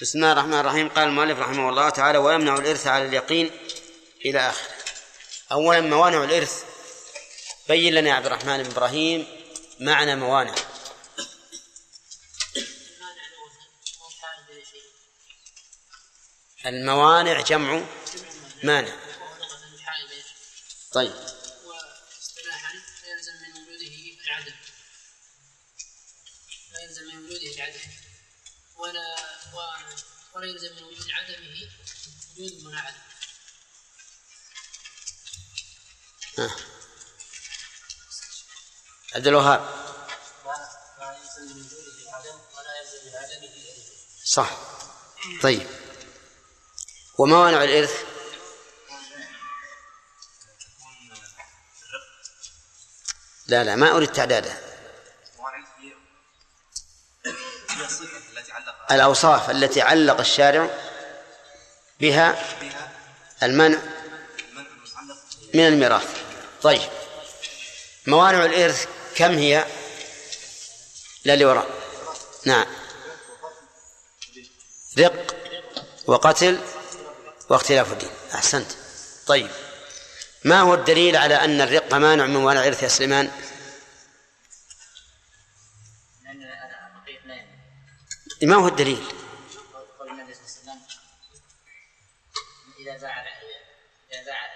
بسم الله الرحمن الرحيم. قال المؤلف رحمه الله تعالى ويمنع الإرث على اليقين إلى آخره. أولا موانع الإرث. بين لنا يا عبد الرحمن بن إبراهيم معنى موانع. الموانع جمع مانع. طيب
واصطلاحا لا يلزم من وجوده العدم لا يلزم من وجوده العدم ولا و- ولا يلزم من وجود عدمه وجود منعدم
ها. عبد الوهاب. صح. طيب. وموانع الإرث؟ لا لا ما أريد تعدادها
هي الصفة التي علق
الأوصاف التي علق الشارع بها المنع من الميراث. طيب موانع الإرث كم هي؟ لا وراء. نعم. رق وقتل واختلاف الدين. أحسنت. طيب ما هو الدليل على أن الرق مانع من موانع الإرث يا سليمان؟ ما هو الدليل؟
قول النبي صلى الله عليه وسلم إذا باع إذا باع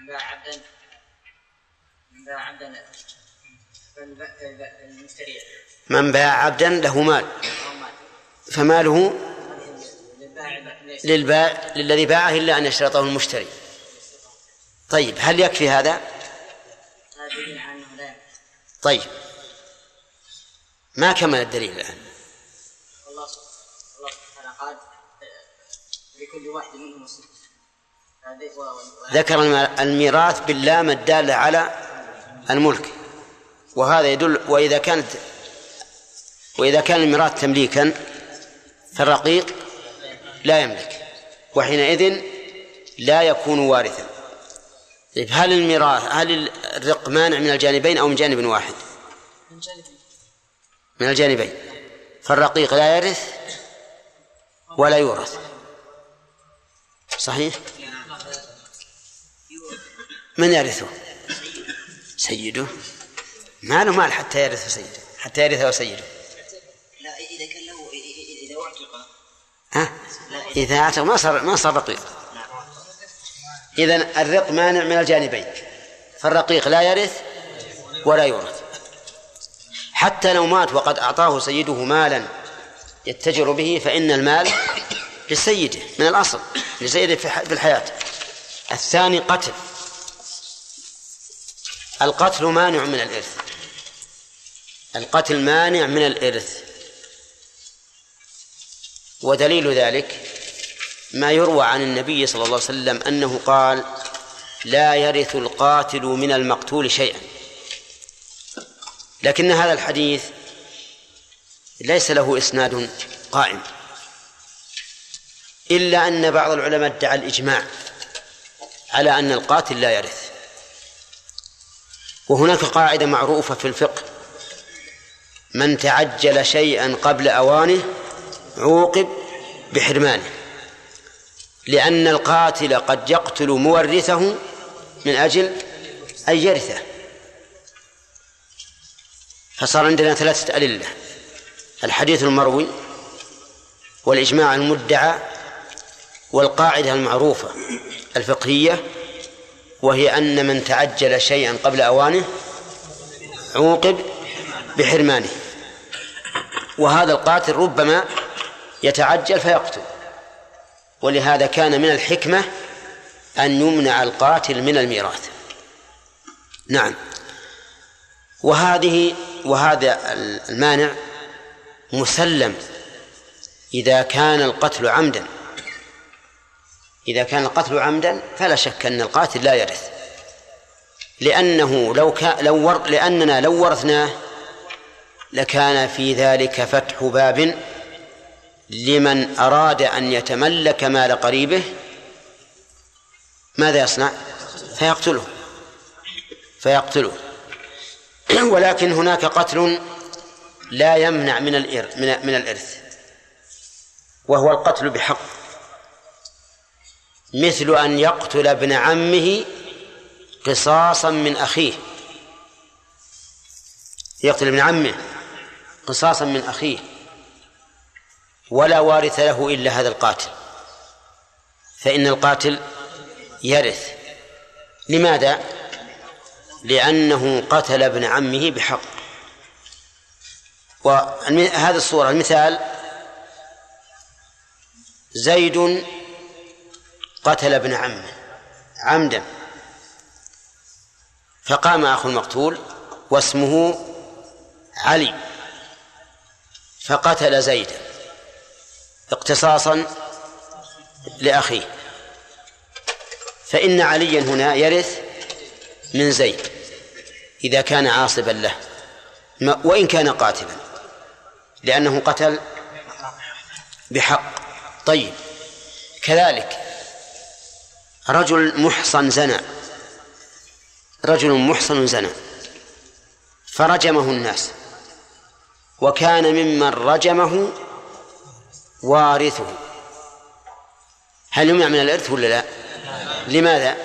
من باع عبدا من باع عبدا فالمشتري
من باع عبدا له مال. فماله؟ للباع للذي باعه إلا أن يشترطه المشتري. طيب هل يكفي هذا؟ طيب. ما كمل الدليل الآن
والله سبحانه الله سبحانه قال آه، لكل واحد منهم
ذكر الم- الميراث باللام الدالة على الملك. وهذا يدل وإذا كانت وإذا كان الميراث تمليكا فالرقيق لا يملك. وحينئذ لا يكون وارثا. طيب هل الميراث هل الرق مانع من الجانبين أو من جانب واحد؟
من جانب
من الجانبين. فالرقيق لا يرث ولا يورث. صحيح؟ من يرثه؟ سيده. ما له مال حتى يرثه سيده حتى يرثه سيده.
لا إذا كان له إذا أعتق
ها؟ إذا أعتق ما صار ما صار رقيق. إذا الرق مانع من الجانبين. فالرقيق لا يرث ولا يورث. حتى لو مات وقد أعطاه سيده مالا يتجر به فإن المال لسيده من الأصل لسيده في الحياة. الثاني قتل. القتل مانع من الإرث. القتل مانع من الإرث. ودليل ذلك ما يروى عن النبي صلى الله عليه وسلم أنه قال لا يرث القاتل من المقتول شيئا. لكن هذا الحديث ليس له إسناد قائم. إلا أن بعض العلماء ادعى الإجماع على أن القاتل لا يرث. وهناك قاعدة معروفة في الفقه. من تعجل شيئا قبل أوانه عوقب بحرمانه لأن القاتل قد يقتل مورثه من أجل أن يرثه. فصار عندنا ثلاثة أدلة الحديث المروي والإجماع المدعى والقاعدة المعروفة الفقهية وهي أن من تعجل شيئا قبل أوانه عوقب بحرمانه. وهذا القاتل ربما يتعجل فيقتل. ولهذا كان من الحكمة أن يمنع القاتل من الميراث. نعم. وهذه وهذا المانع مسلم إذا كان القتل عمدا. إذا كان القتل عمدا فلا شك أن القاتل لا يرث. لأنه لو كان لو ور لأننا لو ورثناه لكان في ذلك فتح باب لمن أراد أن يتملك مال قريبه. ماذا يصنع؟ فيقتله. فيقتله. ولكن هناك قتل لا يمنع من الإرث من الإرث وهو القتل بحق. مثل أن يقتل ابن عمه قصاصا من أخيه. يقتل ابن عمه قصاصا من أخيه. ولا وارث له إلا هذا القاتل. فإن القاتل يرث. لماذا؟ لأنه قتل ابن عمه بحق. وهذه الصورة المثال زيد قتل ابن عمه عمدا فقام أخو المقتول واسمه علي فقتل زيدا اقتصاصا لأخيه. فإن عليا هنا يرث من زيد إذا كان عاصبا له وإن كان قاتلا لأنه قتل بحق. طيب كذلك رجل محصن زنى. رجل محصن زنى. فرجمه الناس. وكان ممن رجمه وارثه. هل يمنع من الإرث ولا لا؟ لماذا؟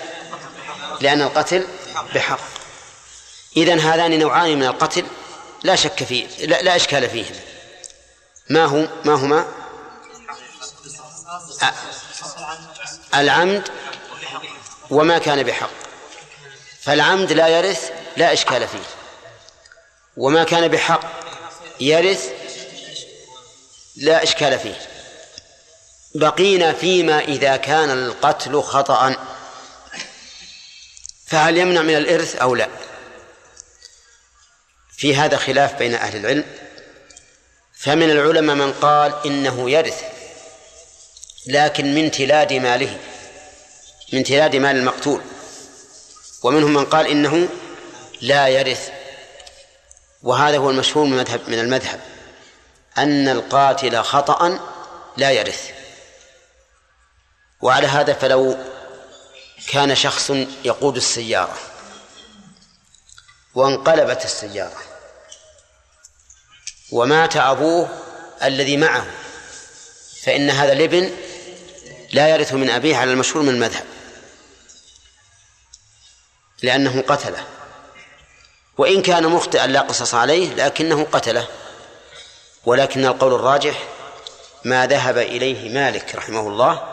لأن القتل بحق. إذن هذان نوعان من القتل لا شك فيه لا, لا إشكال فيهما. ما هو ما هما؟ العمد وما كان بحق. فالعمد لا يرث لا إشكال فيه. وما كان بحق يرث لا إشكال فيه. بقينا فيما إذا كان القتل خطأ. فهل يمنع من الإرث أو لا؟ في هذا خلاف بين أهل العلم. فمن العلماء من قال إنه يرث لكن من تلاد ماله. من تلاد مال المقتول. ومنهم من قال إنه لا يرث. وهذا هو المشهور من المذهب من المذهب. أن القاتل خطأ لا يرث. وعلى هذا فلو كان شخص يقود السيارة. وانقلبت السيارة. ومات أبوه الذي معه. فإن هذا الابن لا يرث من أبيه على المشهور من المذهب. لأنه قتله. وإن كان مخطئا لا قصص عليه لكنه قتله. ولكن القول الراجح ما ذهب إليه مالك رحمه الله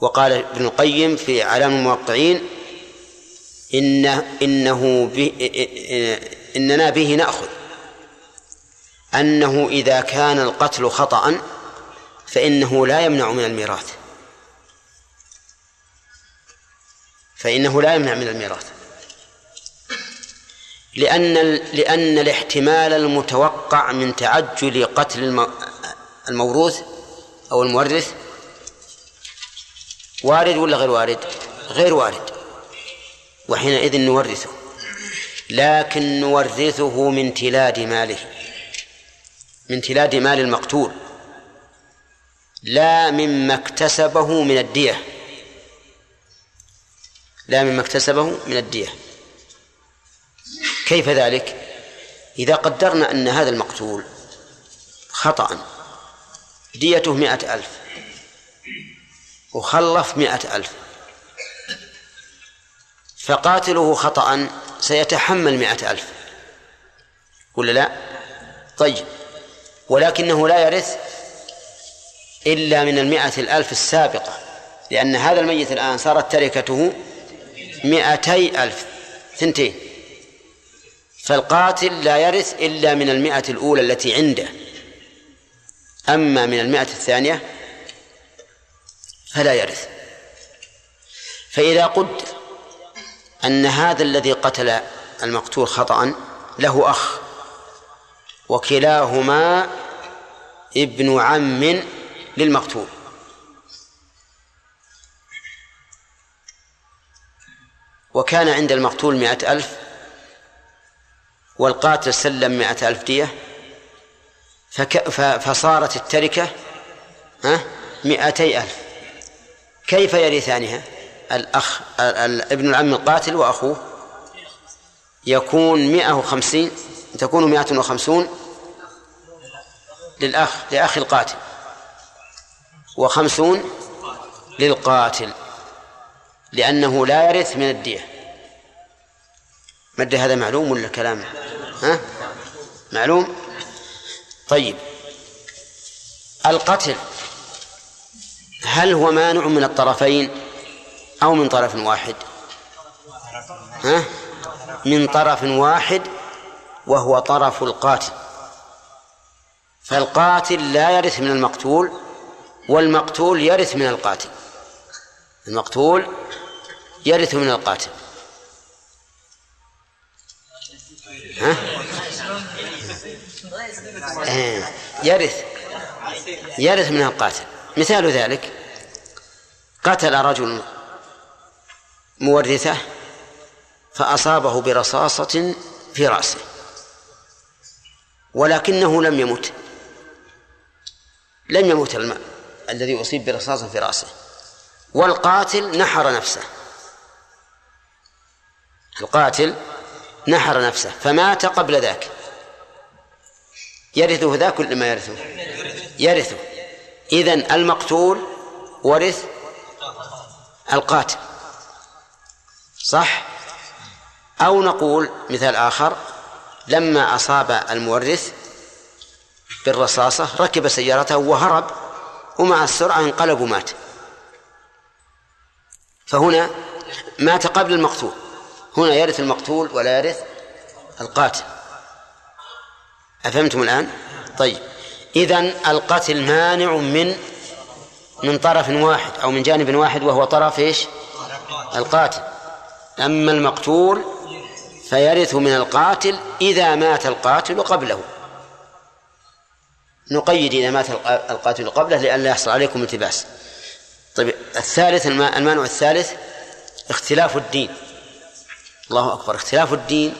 وقال ابن القيم في علام الموقعين إن إنه به إننا به نأخذ. أنه إذا كان القتل خطأ فإنه لا يمنع من الميراث. فإنه لا يمنع من الميراث. لأن لأن الاحتمال المتوقع من تعجل قتل الموروث أو المورث وارد ولا غير وارد؟ غير وارد. وحينئذ نورثه. لكن نورثه من تلاد ماله. من تلاد مال المقتول. لا مما اكتسبه من الدية. لا مما اكتسبه من الدية. كيف ذلك؟ إذا قدرنا أن هذا المقتول خطأ ديته مئة ألف وخلف مئة ألف فقاتله خطأ سيتحمل مئة ألف. ولا لا؟ طيب. ولكنه لا يرث إلا من المئة الألف السابقة لأن هذا الميت الآن صارت تركته مئتي ألف ثنتين. فالقاتل لا يرث إلا من المئة الأولى التي عنده. أما من المئة الثانية فلا يرث. فإذا قدر أن هذا الذي قتل المقتول خطأ له أخ وكلاهما ابن عم للمقتول. وكان عند المقتول مئة ألف والقاتل سلم مئة ألف دية فك فصارت التركة ها مئتي ألف. كيف يرثانها الأخ ابن العم القاتل وأخوه. يكون مئة وخمسين تكون مئة وخمسون للأخ لأخي القاتل وخمسون للقاتل. لأنه لا يرث من الدية. مد هذا معلوم ولا كلام؟ ها؟ معلوم؟ طيب. القتل هل هو مانع من الطرفين أو من طرف واحد؟ ها؟ من طرف واحد وهو طرف القاتل. فالقاتل لا يرث من المقتول والمقتول يرث من القاتل. المقتول يرث من القاتل. ها؟ إيه، يرث. يرث من القاتل. مثال ذلك. قتل رجل مورثه فأصابه برصاصة في رأسه. ولكنه لم يمت. لم يمت الذي أصيب برصاص في رأسه. والقاتل نحر نفسه. القاتل نحر نفسه فمات قبل ذاك. يرثه ذاك ولا ما يرثه؟ يرثه. إذن المقتول ورث القاتل. صح؟ أو نقول مثال آخر لما أصاب المورث بالرصاصة ركب سيارته وهرب ومع السرعة انقلب ومات. فهنا مات قبل المقتول. هنا يرث المقتول ولا يرث القاتل. أفهمتم الآن؟ طيب. إذن القتل مانع من من طرف واحد أو من جانب واحد وهو طرف إيش؟ القاتل. أما المقتول فيرث من القاتل إذا مات القاتل قبله. نقيد إذا مات القاتل قبله لئلا يحصل عليكم التباس. طيب الثالث المانع الثالث اختلاف الدين. الله أكبر. اختلاف الدين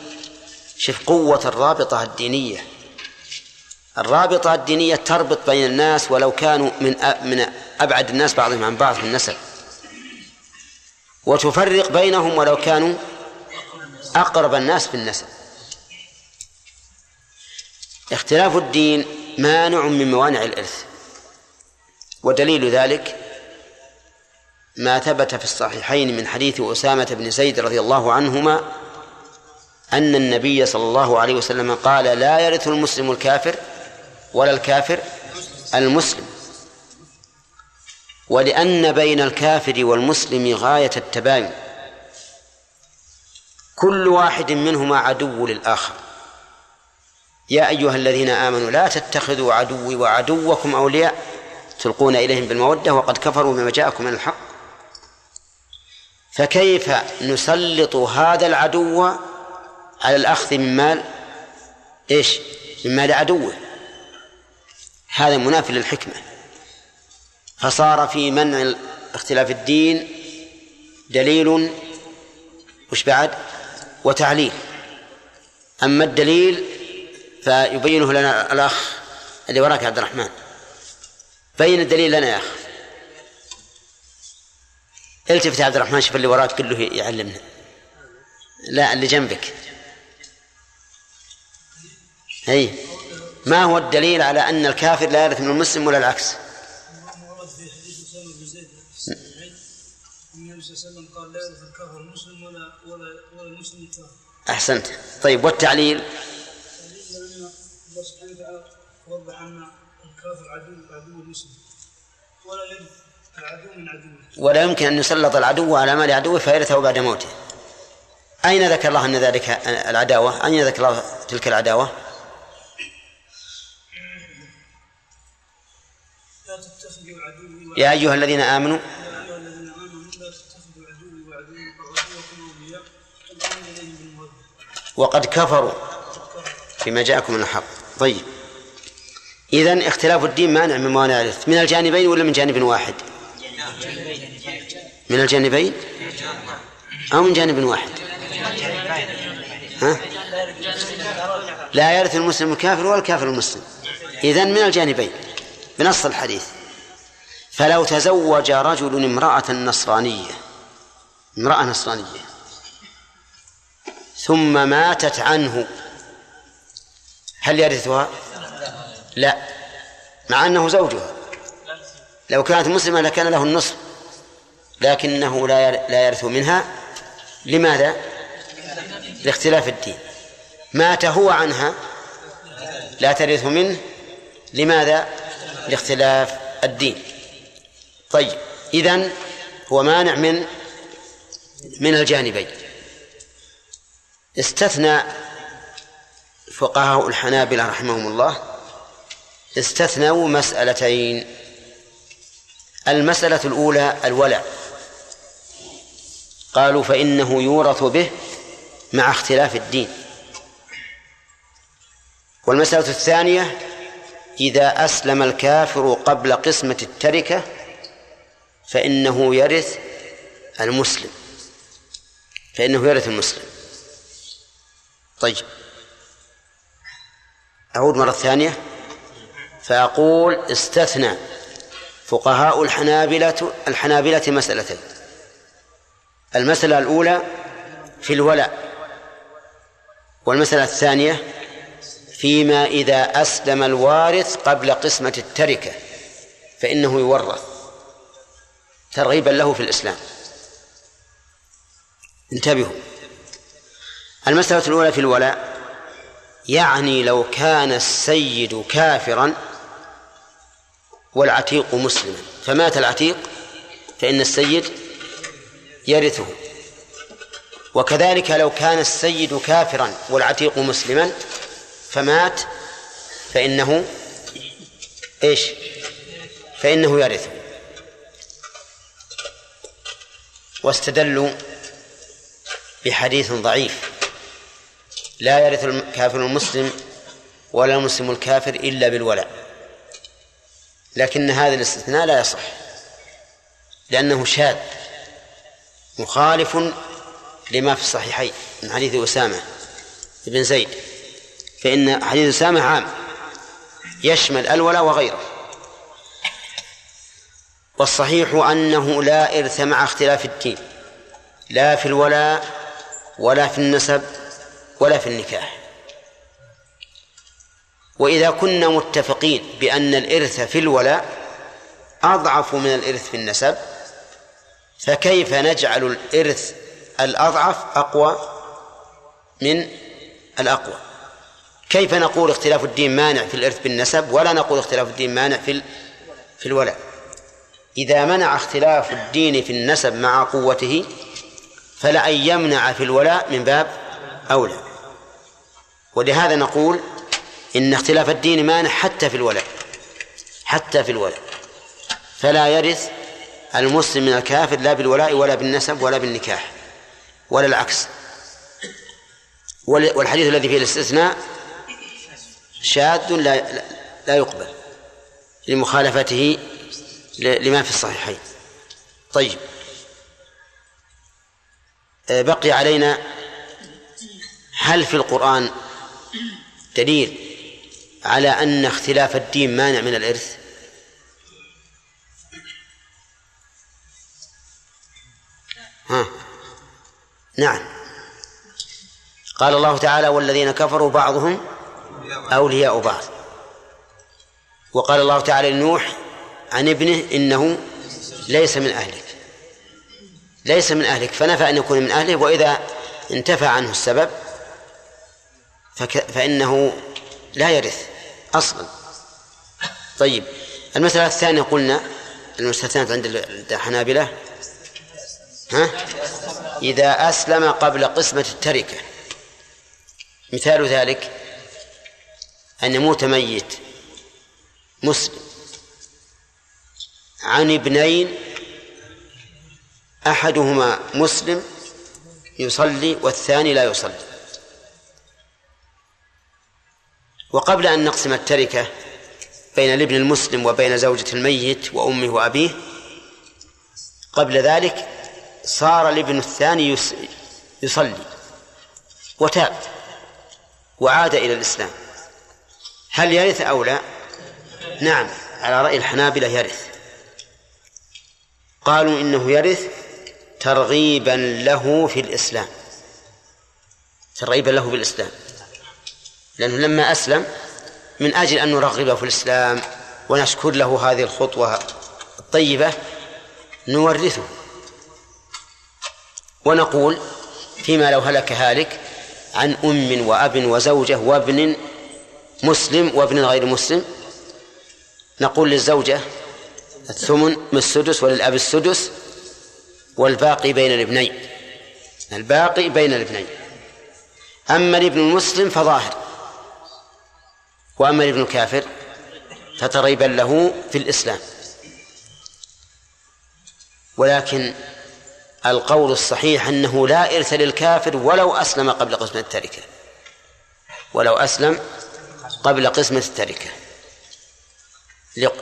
شوف قوة الرابطة الدينية. الرابطة الدينية تربط بين الناس ولو كانوا من من أبعد الناس بعضهم عن بعض في النسب. وتفرق بينهم ولو كانوا أقرب الناس في النسب. اختلاف الدين مانع من موانع الإرث. ودليل ذلك ما ثبت في الصحيحين من حديث أسامة بن زيد رضي الله عنهما أن النبي صلى الله عليه وسلم قال لا يرث المسلم الكافر ولا الكافر المسلم. ولأن بين الكافر والمسلم غاية التباين. كل واحد منهما عدو للآخر. يا أيها الذين آمنوا لا تتخذوا عدوي وعدوكم أولياء تلقون إليهم بالمودة وقد كفروا بما جاءكم من الحق. فكيف نسلط هذا العدو على الأخذ من مال؟ إيش؟ من مال عدوه. هذا مناف للحكمة. فصار في منع اختلاف الدين دليل. وش بعد؟ وتعليل. أما الدليل فيبينه لنا الأخ اللي وراك عبد الرحمن. بين الدليل لنا يا أخ التفت يا عبد الرحمن شوف اللي وراك كله يعلمنا؟ لا اللي جنبك. أي ما هو الدليل على أن الكافر لا يرث من المسلم ولا العكس؟
النبي صلى الله عليه وسلم قال لا يرث الكافر المسلم ولا ولا ولا المسلم الكافر
أحسنت. طيب والتعليل؟
الله سبحانه وتعالى وضح أن الكافر عدو عدو المسلم ولا يرث العدو من عدوه.
ولا يمكن أن يسلط العدو على مال عدوه فيرثه بعد موته. أين ذكر الله أن ذلك العداوة؟ أين ذكر الله تلك العداوة؟ يا أيها الذين آمنوا. وقد كفروا بما جاءكم من الحق. طيب. إذن اختلاف الدين مانع من موانع الإرث. من الجانبين ولا من جانب واحد؟ من الجانبين؟ أو من جانب واحد. ها؟ لا يرث المسلم الكافر ولا الكافر المسلم. إذن من الجانبين بنص الحديث. فلو تزوج رجل امرأة نصرانية امرأة نصرانية ثم ماتت عنه هل يرثها؟ لا مع أنه زوجها. لو كانت مسلمة لكان له النصف لكنه لا لا يرث منها. لماذا؟ لاختلاف الدين. مات هو عنها لا ترث منه. لماذا؟ لاختلاف الدين. طيب إذن هو مانع من من الجانبين. استثنى فقهاء الحنابلة رحمهم الله استثنوا مسألتين. المسألة الأولى الولع. قالوا فإنه يورث به مع اختلاف الدين. والمسألة الثانية إذا أسلم الكافر قبل قسمة التركة فإنه يرث المسلم. فإنه يرث المسلم. طيب. أعود مرة ثانية. فأقول استثنى. فقهاء الحنابلة الحنابلة مسألتين. المسألة الأولى في الولاء والمسألة الثانية فيما إذا أسلم الوارث قبل قسمة التركة فإنه يورث ترغيبا له في الإسلام. انتبهوا. المسألة الأولى في الولاء يعني لو كان السيد كافرا والعتيق مسلما فمات العتيق فإن السيد يرثه. وكذلك لو كان السيد كافرا والعتيق مسلما فمات فإنه إيش؟ فإنه يرثه. واستدلوا بحديث ضعيف. لا يرث الكافر المسلم ولا المسلم الكافر إلا بالولاء. لكن هذا الاستثناء لا يصح لأنه شاذ مخالف لما في الصحيحين من حديث أسامة بن زيد فإن حديث أسامة عام يشمل الولاء وغيره. والصحيح أنه لا إرث مع اختلاف الدين لا في الولاء ولا في النسب ولا في النكاح. وإذا كنا متفقين بأن الإرث في الولاء أضعف من الإرث في النسب فكيف نجعل الإرث الأضعف أقوى من الأقوى؟ كيف نقول اختلاف الدين مانع في الإرث بالنسب ولا نقول اختلاف الدين مانع في في الولاء؟ إذا منع اختلاف الدين في النسب مع قوته فلأن يمنع في الولاء من باب أولى. ولهذا نقول إن اختلاف الدين مانع حتى في الولاء حتى في الولاء فلا يرث المسلم من الكافر لا بالولاء ولا بالنسب ولا بالنكاح ولا العكس. والحديث الذي فيه الاستثناء شاذ لا لا يقبل لمخالفته لما في الصحيحين. طيب. بقي علينا هل في القرآن دليل على أن اختلاف الدين مانع من الإرث؟ ها. نعم. قال الله تعالى والذين كفروا بعضهم أولياء بعض. وقال الله تعالى لنوح عن ابنه إنه ليس من أهلك. ليس من أهلك فنفى أن يكون من أهله وإذا انتفى عنه السبب فإنه لا يرث. أصلا طيب المسألة الثانية قلنا المستثنات عند الحنابلة. ها؟ إذا أسلم قبل قسمة التركة. مثال ذلك أن يموت ميت مسلم عن ابنين أحدهما مسلم يصلي والثاني لا يصلي. وقبل أن نقسم التركة بين الابن المسلم وبين زوجة الميت وأمه وأبيه قبل ذلك صار الابن الثاني يصلي وتاب وعاد إلى الإسلام. هل يرث أو لا؟ نعم على رأي الحنابلة يرث. قالوا إنه يرث ترغيبا له في الإسلام ترغيبا له في الإسلام. لأنه لما أسلم من أجل أن نرغبه في الإسلام ونشكر له هذه الخطوة الطيبة نورثه. ونقول فيما لو هلك هالك عن أم وأب وزوجة وابن مسلم وابن غير مسلم نقول للزوجة الثمن من السدس وللأب السدس والباقي بين الابنين الباقي بين الابنين. أما الابن المسلم فظاهر. وأما الابن الكافر فتريبا له في الإسلام. ولكن القول الصحيح أنه لا إرث للكافر ولو أسلم قبل قسمة التركة. ولو أسلم قبل قسمة التركة.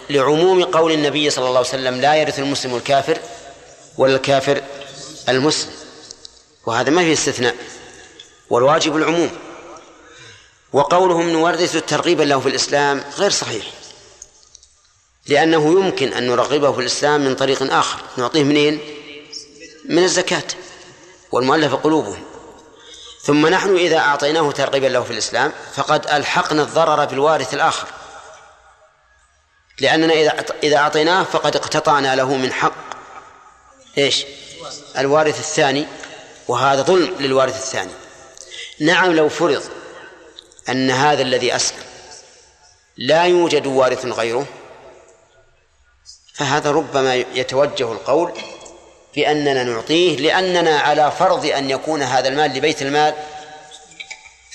لعموم قول النبي صلى الله عليه وسلم لا يرث المسلم الكافر ولا الكافر المسلم. وهذا ما فيه استثناء. والواجب العموم. وقولهم نورث ترغيبا له في الإسلام غير صحيح. لأنه يمكن أن نرغبه في الإسلام من طريق آخر نعطيه منين؟ من الزكاة. والمؤلف قلوبهم. ثم نحن إذا أعطيناه ترغيبا له في الإسلام فقد ألحقنا الضرر بالوارث الآخر. لأننا إذا إذا أعطيناه فقد اقتطعنا له من حق. إيش؟ الوارث الثاني وهذا ظلم للوارث الثاني. نعم لو فرض أن هذا الذي أسلم لا يوجد وارث غيره فهذا ربما يتوجه القول بأننا نعطيه لأننا على فرض أن يكون هذا المال لبيت المال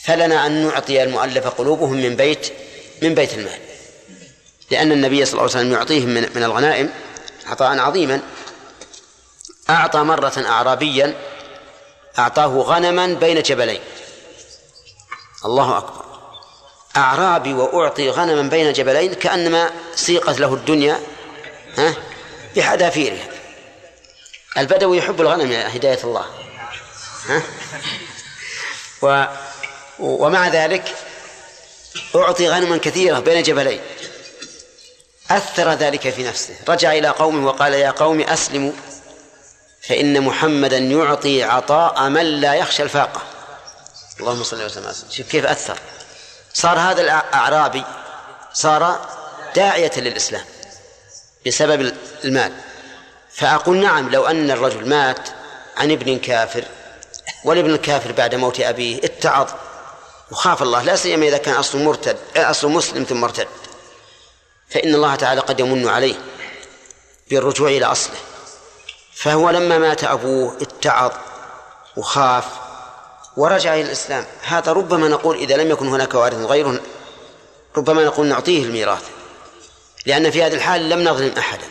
فلنا أن نعطي المؤلف قلوبهم من بيت من بيت المال. لأن النبي صلى الله عليه وسلم يعطيهم من, من الغنائم عطاء عظيما. أعطى مرة أعرابيا أعطاه غنما بين جبلين. الله أكبر. أعرابي وأعطي غنما بين جبلين كأنما سيقت له الدنيا ها بحذافيرها. البدوي يحب الغنم يا هداية الله ها. و ومع ذلك أعطي غنما كثيرة بين جبلين. أثر ذلك في نفسه. رجع إلى قومه وقال يا قوم أسلموا فإن محمدا يعطي عطاء من لا يخشى الفاقة. اللهم صل وسلم شوف كيف أثر. صار هذا الأعرابي صار داعية للإسلام بسبب المال. فأقول نعم لو أن الرجل مات عن ابن كافر والابن الكافر بعد موت أبيه اتعظ. وخاف الله لا سيما إذا كان أصله مرتد أصله مسلم ثم مرتد. فإن الله تعالى قد يمن عليه بالرجوع إلى أصله. فهو لما مات أبوه اتعظ وخاف ورجع إلى الإسلام. هذا ربما نقول إذا لم يكن هناك وارث غيره ربما نقول نعطيه الميراث. لأن في هذه الحال لم نظلم أحدا.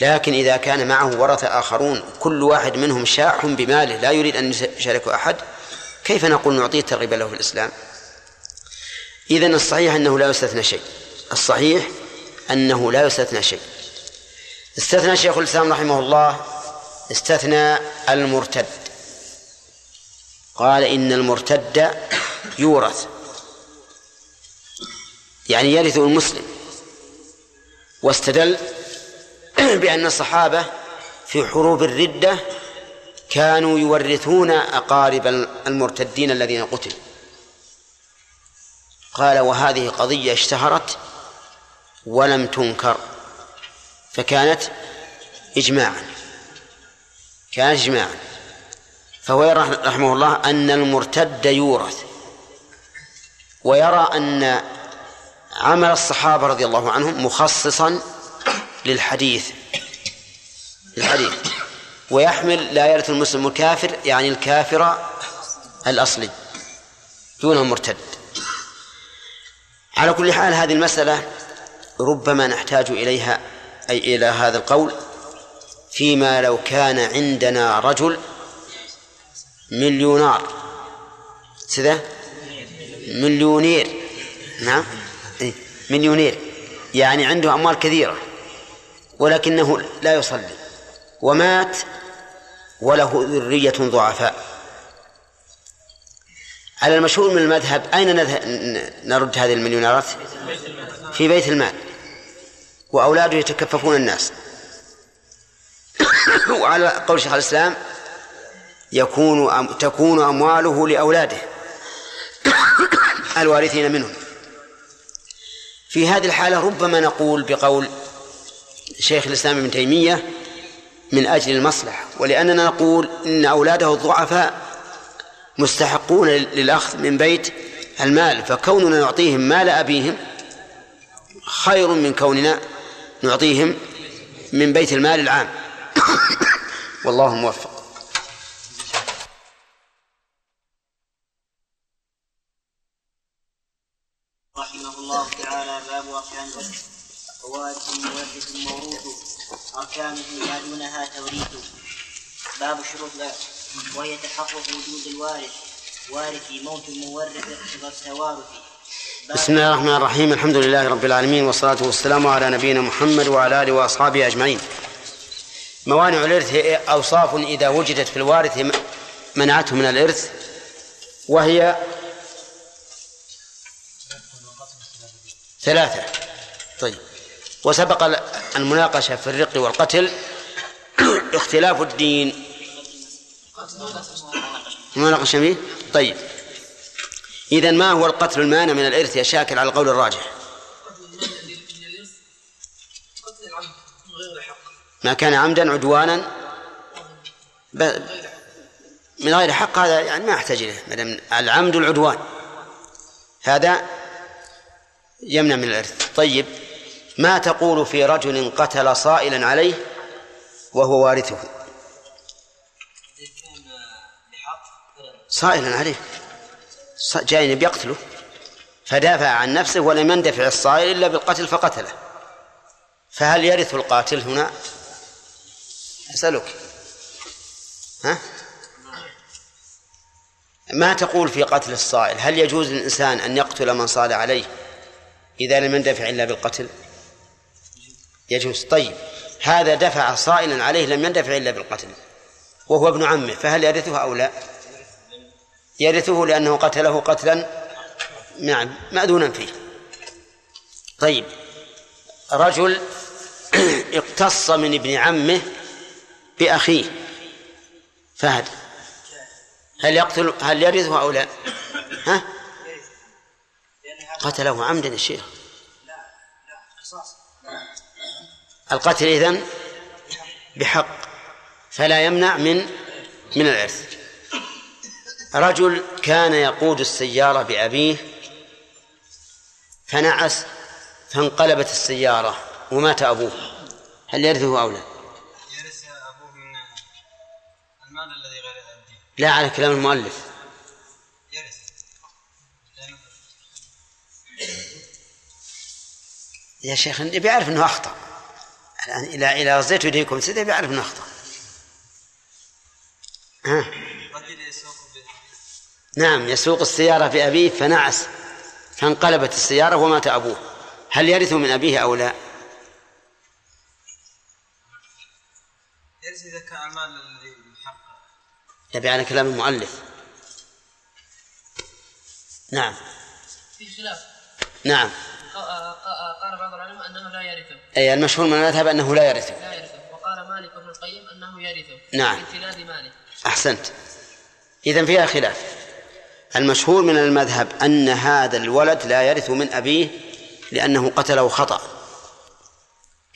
لكن إذا كان معه ورثة آخرون كل واحد منهم شاح بماله لا يريد أن يشاركه أحد كيف نقول نعطيه ترغيبا له في الإسلام؟ إذن الصحيح أنه لا يستثنى شيء. الصحيح أنه لا يستثنى شيء. استثنى شيخ الإسلام رحمه الله استثنى المرتد. قال إن المرتد يورث. يعني يرث المسلم. واستدل بأن الصحابة في حروب الردة كانوا يورثون أقارب المرتدين الذين قتلوا. قال وهذه قضية اشتهرت ولم تنكر. فكانت إجماعا. كان إجماعا. فهو يرى رحمه الله أن المرتد يورث ويرى أن عمل الصحابة رضي الله عنهم مخصصا للحديث للحديث. ويحمل لا يرث المسلم الكافر يعني الكافر الأصلي دون المرتد. على كل حال هذه المسألة ربما نحتاج إليها أي إلى هذا القول فيما لو كان عندنا رجل مليونار كذا مليونير. نعم؟ إيه، مليونير. يعني عنده أموال كثيرة ولكنه لا يصلي. ومات وله ذرية ضعفاء. على المشهور من المذهب أين نرد هذه المليونيرات؟ في بيت المال. وأولاده يتكففون الناس. وعلى قول شيخ الإسلام يكون تكون أمواله لأولاده الوارثين منهم. في هذه الحالة ربما نقول بقول شيخ الإسلام ابن تيمية من أجل المصلحة ولأننا نقول إن أولاده الضعفاء مستحقون للأخذ من بيت المال فكوننا نعطيهم مال أبيهم خير من كوننا نعطيهم من بيت المال العام. والله موفق
رحمه الله تعالى باب أركان ووارث مورث موروث أركانه ما دونها توريث. باب شروط وهي تحقق وجود الوارث. وارث موت المورث والتوارث.
بسم الله الرحمن الرحيم. الحمد لله رب العالمين والصلاة والسلام على نبينا محمد وعلى آله وأصحابه أجمعين. موانع الإرث هي أوصاف إذا وجدت في الوارث منعته من الإرث وهي ثلاثة. وسبق المناقشة في الرق والقتل اختلاف الدين. مناقشة فيه طيب. إذا ما هو القتل المانع من الإرث يا شاكر على القول الراجح؟ ما كان عمدا عدوانا؟ من غير حق هذا يعني ما ما دام العمد العدوان. هذا يمنع من الإرث. طيب. ما تقول في رجل قتل صائلا عليه وهو وارثه؟ صائلا عليه. جاي بيقتله فدافع عن نفسه ولم يندفع الصائل إلا بالقتل فقتله. فهل يرث القاتل هنا؟ أسألك. ها؟ ما تقول في قتل الصائل؟ هل يجوز للإنسان أن يقتل من صال عليه إذا لم يندفع إلا بالقتل؟ يجوز طيب هذا دفع صائلا عليه لم يندفع إلا بالقتل وهو ابن عمه فهل يرثه أو لا يرثه لأنه قتله قتلا نعم مأذونا فيه طيب رجل اقتص من ابن عمه بأخيه فهد هل يقتل هل يرثه أو لا؟ ها؟ قتله عمدا الشيخ القتل إذن بحق فلا يمنع من من الإرث رجل كان يقود السيارة بأبيه فنعس فانقلبت السيارة ومات أبوه. هل يرثه أو لا؟
يرث أبوه من المال الذي غير الدين.
لا على كلام المؤلف.
يرث.
يا شيخ بيعرف إنه أخطأ. الآن إلى إلى رزيت يديكم سيدي بيعرف أنه أخطأ. ها؟ نعم يسوق السيارة بأبيه فنعس فانقلبت السيارة ومات أبوه. هل يرث من أبيه أو لا؟
يرث إذا كان المال الذي
يبي على كلام المؤلف. نعم.
في خلاف.
نعم.
قال بعض العلماء أنه لا يرثه.
أي المشهور من المذهب أنه لا يرثه.
لا يرثه. وقال مالك بن القيم أنه يرثه.
نعم.
بامتداد ماله
أحسنت. إذا فيها خلاف. المشهور من المذهب أن هذا الولد لا يرث من أبيه لأنه قتله خطأ.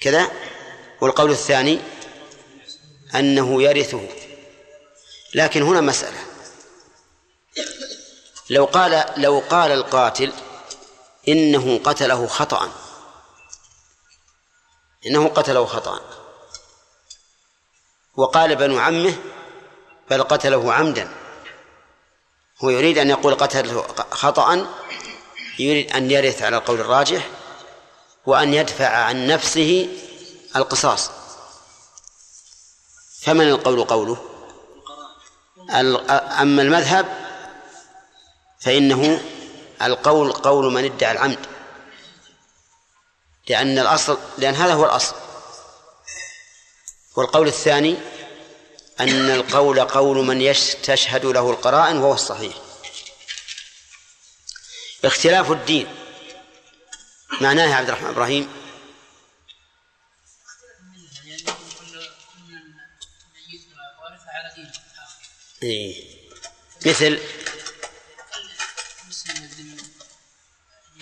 كذا؟ والقول الثاني أنه يرثه. لكن هنا مسألة. لو قال لو قال القاتل إنه قتله خطأ. إنه قتله خطأ. وقال بنو عمه بل قتله عمدا. هو يريد أن يقول قتله خطأ يريد أن يرث على القول الراجح وأن يدفع عن نفسه القصاص. فمن القول قوله؟ أما المذهب فإنه القول قول من ادعى العمد. لأن الأصل لأن هذا هو الأصل. والقول الثاني أن القول قول من يستشهد له القرائن وهو الصحيح. اختلاف الدين. معناه يا عبد الرحمن إبراهيم؟ إيه. مثل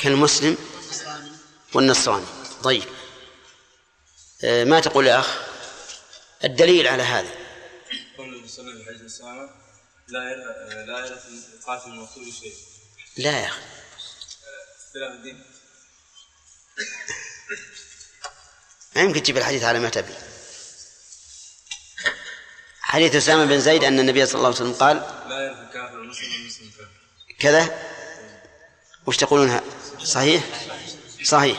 كالمسلم والنصراني. طيب. آه، ما تقول يا أخ؟ الدليل على هذا.
قول الله عليه وسلم لا يرث لا يرث القاتل المقتول شيء.
لا يا أخي.
اختلاف الدين.
ما يمكن تجيب الحديث على ما تبي. حديث أسامة بن زيد أن النبي صلى الله عليه وسلم قال
لا يرث الكافر المسلم والمسلم. كافر
كذا؟ وش تقولون صحيح؟ صحيح.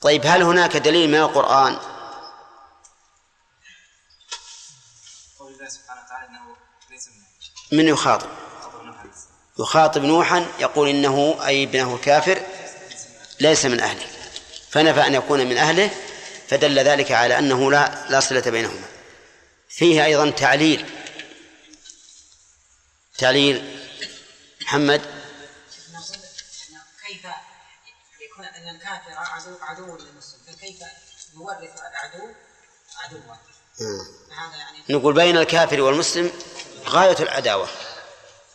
طيب هل هناك دليل من القرآن؟
قول الله سبحانه وتعالى إنه ليس من
من يخاطب؟ يخاطب نوحا يقول إنه أي ابنه الكافر ليس من أهله. فنفى أن يكون من أهله فدل ذلك على أنه لا لا صلة بينهما. فيه أيضا تعليل. تعليل محمد
الكافر عدو عدو للمسلم. فكيف يورث العدو؟ عدوا هذا يعني
نقول بين الكافر والمسلم غاية العداوة.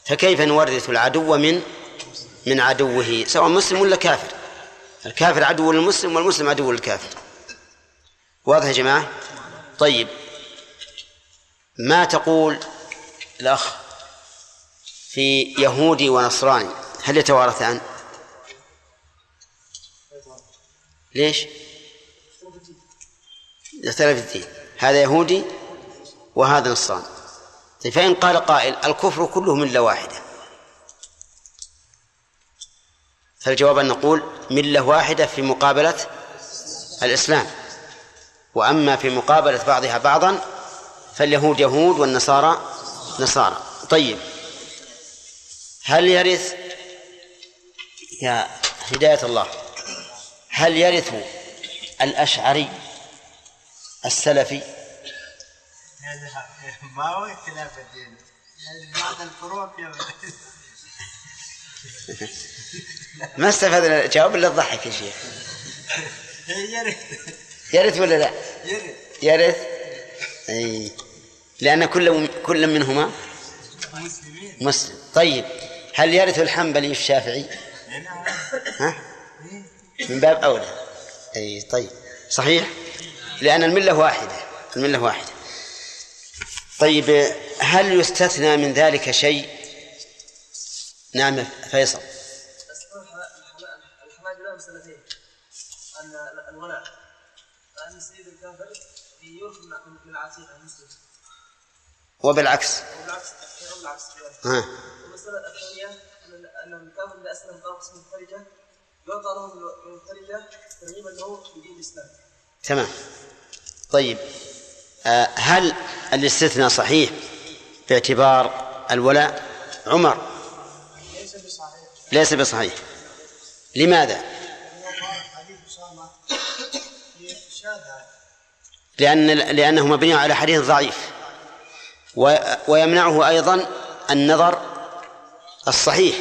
فكيف نورث العدو من من عدوه؟ سواء مسلم ولا كافر. الكافر عدو للمسلم والمسلم عدو للكافر. واضح يا جماعة؟ طيب. ما تقول الأخ في يهودي ونصراني؟ هل يتوارثان؟ ليش؟ يختلف الدين. هذا يهودي وهذا نصراني. طيب فإن قال قائل الكفر كله ملة واحدة. فالجواب أن نقول ملة واحدة في مقابلة الإسلام؟ وأما في مقابلة بعضها بعضا فاليهود يهود والنصارى نصارى. طيب هل يرث يا هداية الله هل يرث الأشعري السلفي؟
هذا ما هو اختلاف الدين. بعض يا
ما استفدنا الجواب إلا الضحك يا شيخ.
يرث.
يرث ولا لا؟
يرث.
يرث؟ أي. لأن كل كل منهما
مسلمين.
مسلم. طيب هل يرث الحنبلي الشافعي؟
نعم.
ها؟ من باب أولى. أي طيب. صحيح؟ لأن الملة واحدة. الملة واحدة. طيب هل يستثنى من ذلك شيء؟ نعم فيصل.
مسألتين أن الولاء أن سيد الكافر يورث من العتيق المسلم
وبالعكس
وبالعكس
ها.
المسألة الثانية أن الكافر إذا أسلم قام قسم الخارجة يعطى له من الخارجة ترغيبا له في دين الإسلام.
تمام. طيب آه، هل الاستثناء صحيح باعتبار الولاء؟ عمر.
ليس بصحيح.
ليس بصحيح. لماذا؟ لأن لأنه مبني على حديث ضعيف. ويمنعه أيضا النظر الصحيح.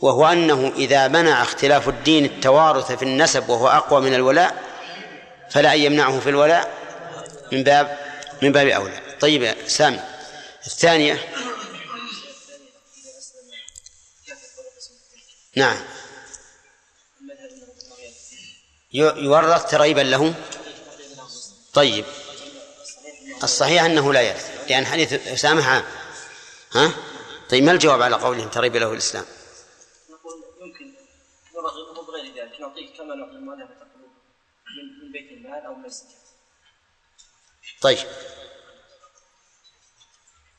وهو أنه إذا منع اختلاف الدين التوارث في النسب وهو أقوى من الولاء فلا أن يمنعه في الولاء من باب من باب أولى. طيب يا سامي. الثانية. نعم. يورث ترغيبا له طيب. الصحيح أنه لا يرث لأن حديث أسامة عام. ها؟ طيب ما الجواب على قولهم تريب له الإسلام
نقول يمكن نرغبه نعطيه كما نعطي المؤلفة القلوب من بيت المال أو من الزكاة.
طيب.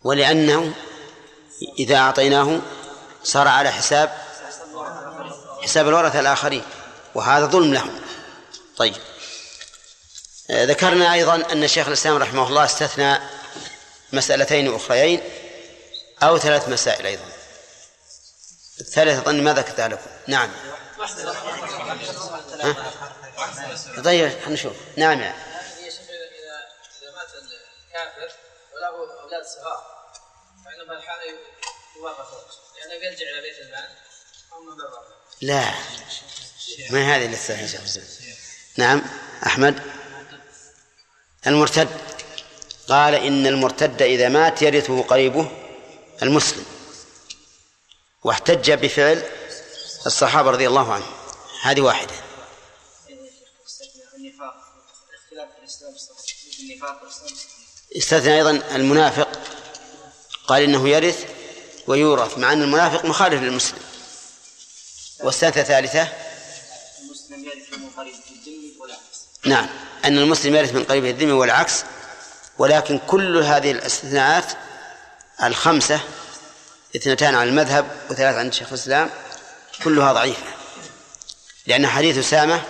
ولأنه إذا أعطيناه صار على حساب حساب الورثة الآخرين وهذا ظلم لهم. طيب. آه، ذكرنا أيضا أن شيخ الإسلام رحمه الله استثنى مسألتين أخريين أو ثلاث مسائل أيضا. الثالثة أظن ما ذكرتها لكم نعم؟ طيب خلينا نشوف نعم. يعني.
اذا اذا اذا مات الكافر وله أولاد صغار فانه في الحاله يورث لأنه بيرجع إلى بيت المال أو من.
لا. ما هذه اللي استثنى شيخ نعم. أحمد. المرتد. قال إن المرتد إذا مات يرثه قريبه المسلم. واحتج بفعل الصحابة رضي الله عنهم. هذه واحدة. استثنى أيضا المنافق. قال إنه يرث ويورث مع أن المنافق مخالف للمسلم. والسنة الثالثة
المسلم يرث من قريب الذم والعكس
نعم أن المسلم يرث من قريب الذمة والعكس ولكن كل هذه الاستثناءات الخمسة اثنتان على المذهب وثلاث عند شيخ الإسلام كلها ضعيفة. لأن حديث أسامة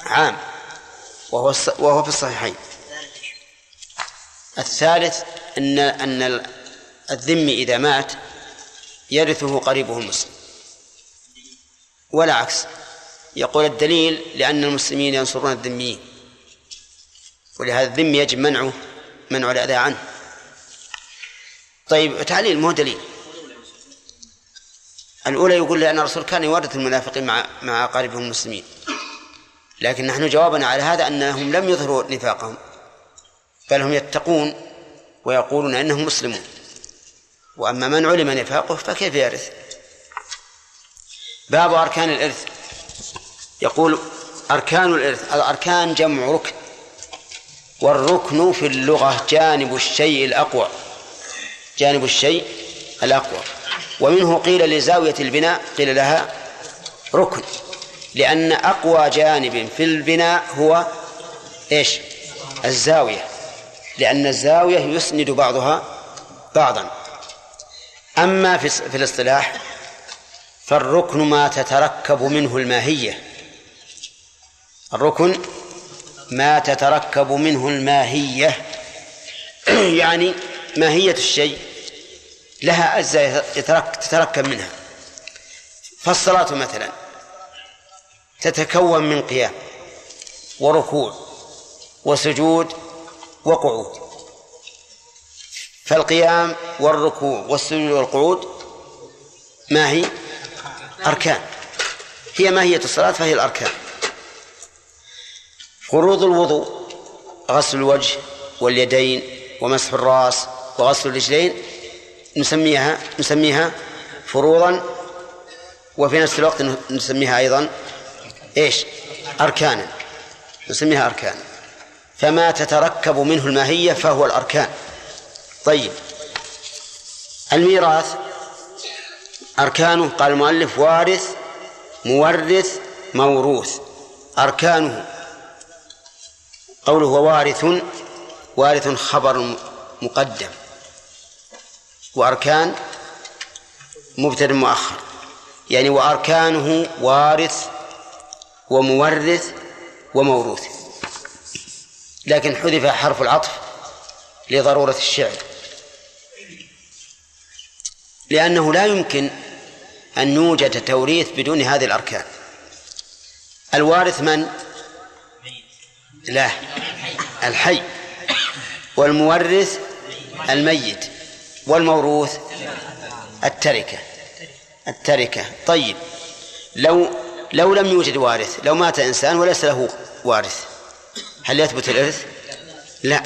عام وهو وهو في الصحيحين. الثالث أن أن الذم إذا مات يرثه قريبه المسلم. ولا عكس يقول الدليل لأن المسلمين ينصرون الذميين ولهذا الذم يجب منعه منع الأذى عنه. طيب تعليل مو دليل. الأولى يقول لأن الرسول كان يورث المنافقين مع مع أقاربهم المسلمين. لكن نحن جوابنا على هذا أنهم لم يظهروا نفاقهم بل هم يتقون ويقولون أنهم مسلمون. وأما من علم نفاقه فكيف يرث؟ باب أركان الإرث. يقول أركان الإرث الأركان جمع ركن. والركن في اللغة جانب الشيء الأقوى. جانب الشيء الأقوى. ومنه قيل لزاوية البناء قيل لها ركن لأن أقوى جانب في البناء هو إيش؟ الزاوية لأن الزاوية يسند بعضها بعضا. أما في في الاصطلاح فالركن ما تتركب منه الماهية. الركن ما تتركب منه الماهية يعني ماهية الشيء. لها أجزاء تتركب منها. فالصلاة مثلا تتكون من قيام وركوع وسجود وقعود. فالقيام والركوع والسجود والقعود ما هي؟ أركان. هي ماهية الصلاة فهي الأركان. فروض الوضوء غسل الوجه واليدين ومسح الرأس وغسل الرجلين نسميها نسميها فروضا وفي نفس الوقت نسميها أيضا إيش؟ أركانا. نسميها أركانا فما تتركب منه الماهية فهو الأركان. طيب. الميراث أركانه قال المؤلف وارث مورث موروث. أركانه. قوله ووارث وارث خبر مقدم. وأركان مبتدأ مؤخر. يعني وأركانه وارث ومورث وموروث. لكن حذف حرف العطف لضرورة الشعر. لأنه لا يمكن أن يوجد توريث بدون هذه الأركان. الوارث من؟ لا. الحي. والمورث الميت. والموروث التركة. التركة. طيب. لو لو لم يوجد وارث لو مات إنسان وليس له وارث هل يثبت الإرث؟ لا.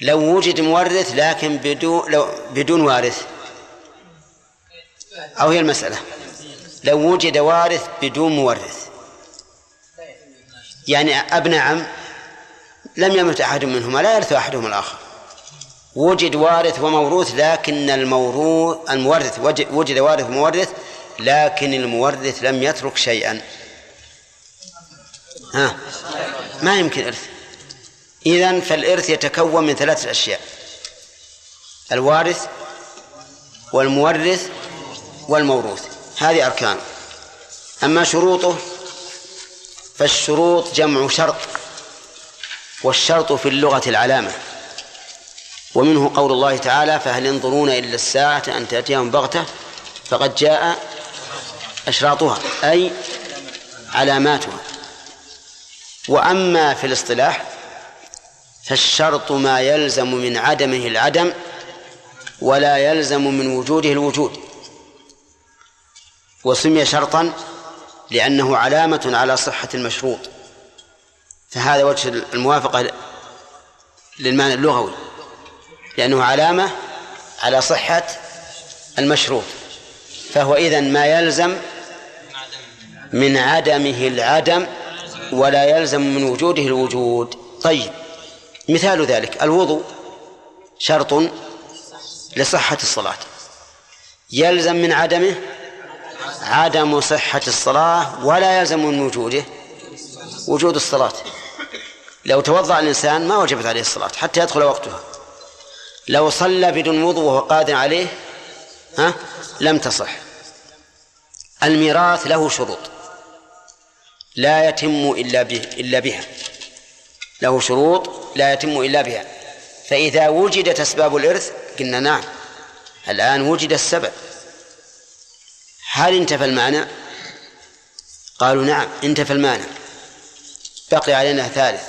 لو وجد مورث لكن بدون لو بدون وارث. أو هي المسألة. لو وجد وارث بدون مورث. يعني أب نعم لم يمت أحد منهما لا يرث أحدهما الآخر. وجد وارث وموروث لكن الموروث المورث وج- وجد وارث ومورث لكن المورث لم يترك شيئا. ها ما يمكن إرث. إذن فالإرث يتكون من ثلاثة أشياء. الوارث والمورث والموروث. هذه أركانه أما شروطه فالشروط جمع شرط والشرط في اللغة العلامة. ومنه قول الله تعالى فهل ينظرون إلا الساعة أن تأتيهم بغتة؟ فقد جاء أشراطها أي علاماتها. وأما في الاصطلاح فالشرط ما يلزم من عدمه العدم ولا يلزم من وجوده الوجود. وسمي شرطا لأنه علامة على صحة المشروط. فهذا وجه الموافقة للمعنى اللغوي. لأنه علامة على صحة المشروط فهو إذن ما يلزم من عدمه العدم ولا يلزم من وجوده الوجود. طيب مثال ذلك الوضوء شرط لصحة الصلاة. يلزم من عدمه عدم صحة الصلاة ولا يلزم من وجوده وجود الصلاة. لو توضأ الإنسان ما وجبت عليه الصلاة حتى يدخل وقتها. لو صلى بدون وضوء وهو قادر عليه ها لم تصح. الميراث له شروط. لا يتم إلا به إلا بها. له شروط لا يتم إلا بها. فإذا وجدت أسباب الإرث قلنا نعم. الآن وجد السبب. هل انتفى المعنى قالوا نعم انتفى المانع. بقي علينا ثالث.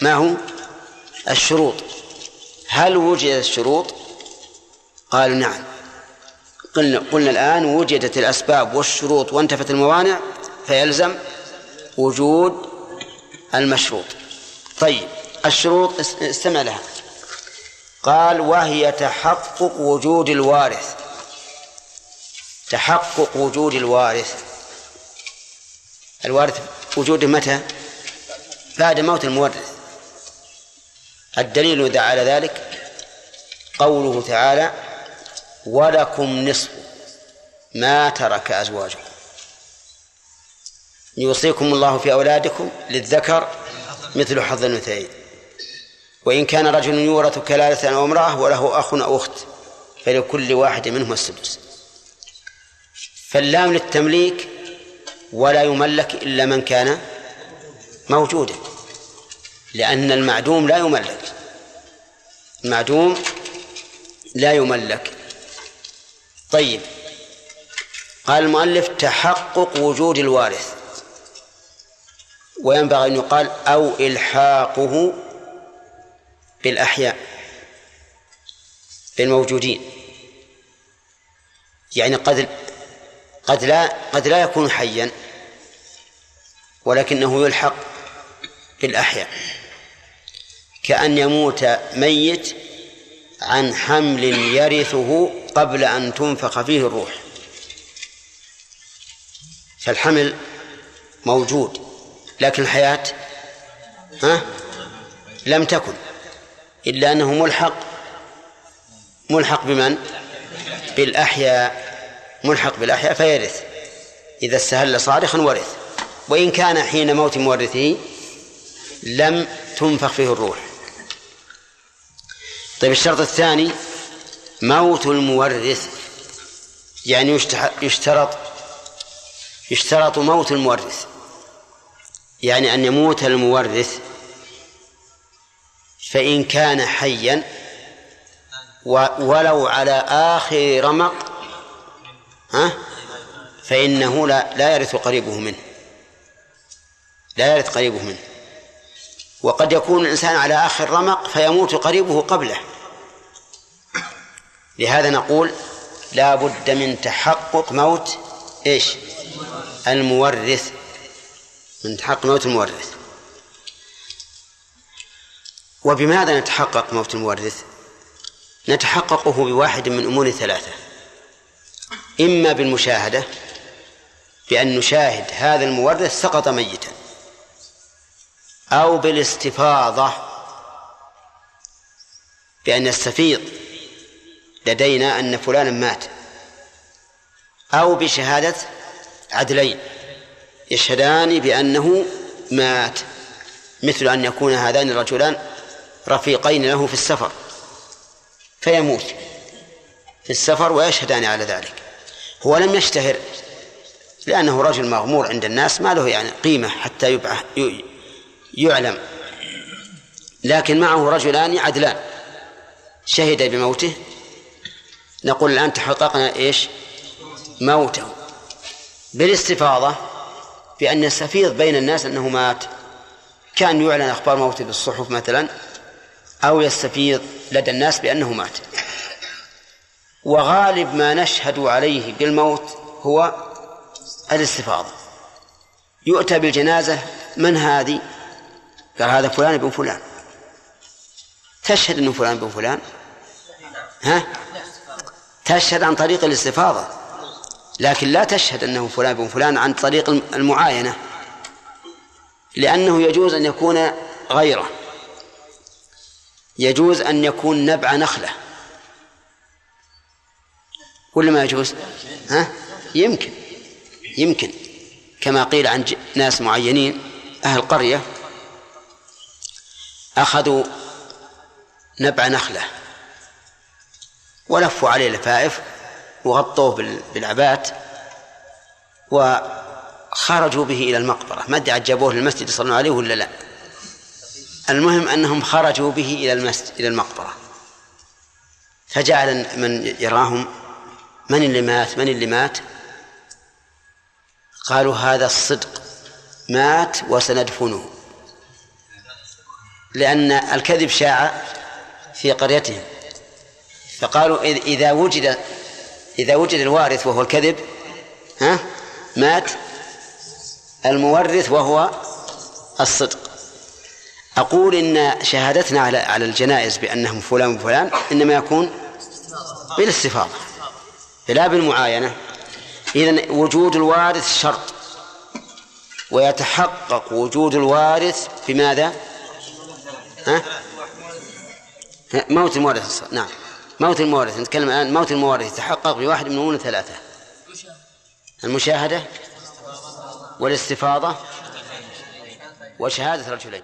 ما هو؟ الشروط. هل وجدت الشروط قالوا نعم. قلنا قلنا الآن وجدت الأسباب والشروط وانتفت الموانع فيلزم وجود المشروط. طيب الشروط استمع لها. قال وهي تحقق وجود الوارث. تحقق وجود الوارث. الوارث وجوده متى؟ بعد موت المورث. الدليل على ذلك قوله تعالى ولكم نصف ما ترك أزواجكم. يوصيكم الله في أولادكم للذكر مثل حظ الأنثيين. وإن كان رجل يورث كلالة أو امرأة وله أخ أو أخت فلكل واحد منهما السدس. فاللام للتمليك ولا يملك إلا من كان موجودا. لأن المعدوم لا يملك. المعدوم لا يملك. طيب. قال المؤلف تحقق وجود الوارث. وينبغي أن يقال أو إلحاقه بالأحياء بالموجودين. يعني قد قد لا قد لا يكون حيا ولكنه يلحق بالأحياء. كأن يموت ميت عن حمل يرثه قبل أن تنفخ فيه الروح. فالحمل موجود لكن الحياة ها؟ لم تكن إلا أنه ملحق. ملحق بمن؟ بالأحياء. ملحق بالأحياء فيرث. إذا استهل صارخا ورث. وإن كان حين موت مورثه لم تنفخ فيه الروح. طيب الشرط الثاني موت المورث. يعني يشترط يشترط موت المورث. يعني أن يموت المورث. فإن كان حيا ولو على آخر رمق ها؟ فإنه لا لا يرث قريبه منه. لا يرث قريبه منه. وقد يكون الإنسان على آخر رمق فيموت قريبه قبله. لهذا نقول لا بد من تحقق موت إيش؟ المورث. من تحقق موت المورث. وبماذا نتحقق موت المورث؟ نتحققه بواحد من أمور ثلاثة. إما بالمشاهدة بأن نشاهد هذا المورث سقط ميتا. أو بالاستفاضة بأن يستفيض لدينا أن فلانا مات أو بشهادة عدلين يشهدان بأنه مات مثل أن يكون هذان الرجلان رفيقين له في السفر فيموت في السفر ويشهدان على ذلك هو لم يشتهر لأنه رجل مغمور عند الناس ما له يعني قيمة حتى يبعه يعلم. لكن معه رجلان عدلان. شهد بموته. نقول الآن تحققنا إيش؟ موته. بالاستفاضة بأن يستفيض بين الناس أنه مات. كان يعلن أخبار موته بالصحف مثلا أو يستفيض لدى الناس بأنه مات. وغالب ما نشهد عليه بالموت هو الاستفاضة. يؤتى بالجنازة. من هذه؟ قال هذا فلان ابن فلان. تشهد إنه فلان ابن فلان؟ ها؟ تشهد عن طريق الاستفاضة. لكن لا تشهد إنه فلان ابن فلان عن طريق المعاينة. لأنه يجوز أن يكون غيره. يجوز أن يكون نبع نخلة. ولا ما يجوز؟ ها؟ يمكن. يمكن. كما قيل عن ناس معينين أهل قرية. أخذوا نبع نخلة ولفوا عليه لفائف وغطوه بالعبات وخرجوا به إلى المقبرة. ما أدري جابوه للمسجد يصلون عليه ولا لا. المهم أنهم خرجوا به إلى المسجد إلى المقبرة. فجعل من يراهم من اللي مات من اللي مات؟ قالوا هذا الصدق مات وسندفنه. لأن الكذب شاع في قريتهم. فقالوا إذا وجد إذا وجد الوارث وهو الكذب ها مات المورث وهو الصدق. أقول إن شهادتنا على على الجنائز بأنهم فلان وفلان إنما يكون بالاستفاضة لا بالمعاينة. إذا وجود الوارث شرط ويتحقق وجود الوارث بماذا؟ ها؟ موت المورث. نعم. موت المورث. نتكلم الآن موت المورث. يتحقق بواحد من أمور ثلاثة. المشاهدة والاستفاضة وشهادة رجلين.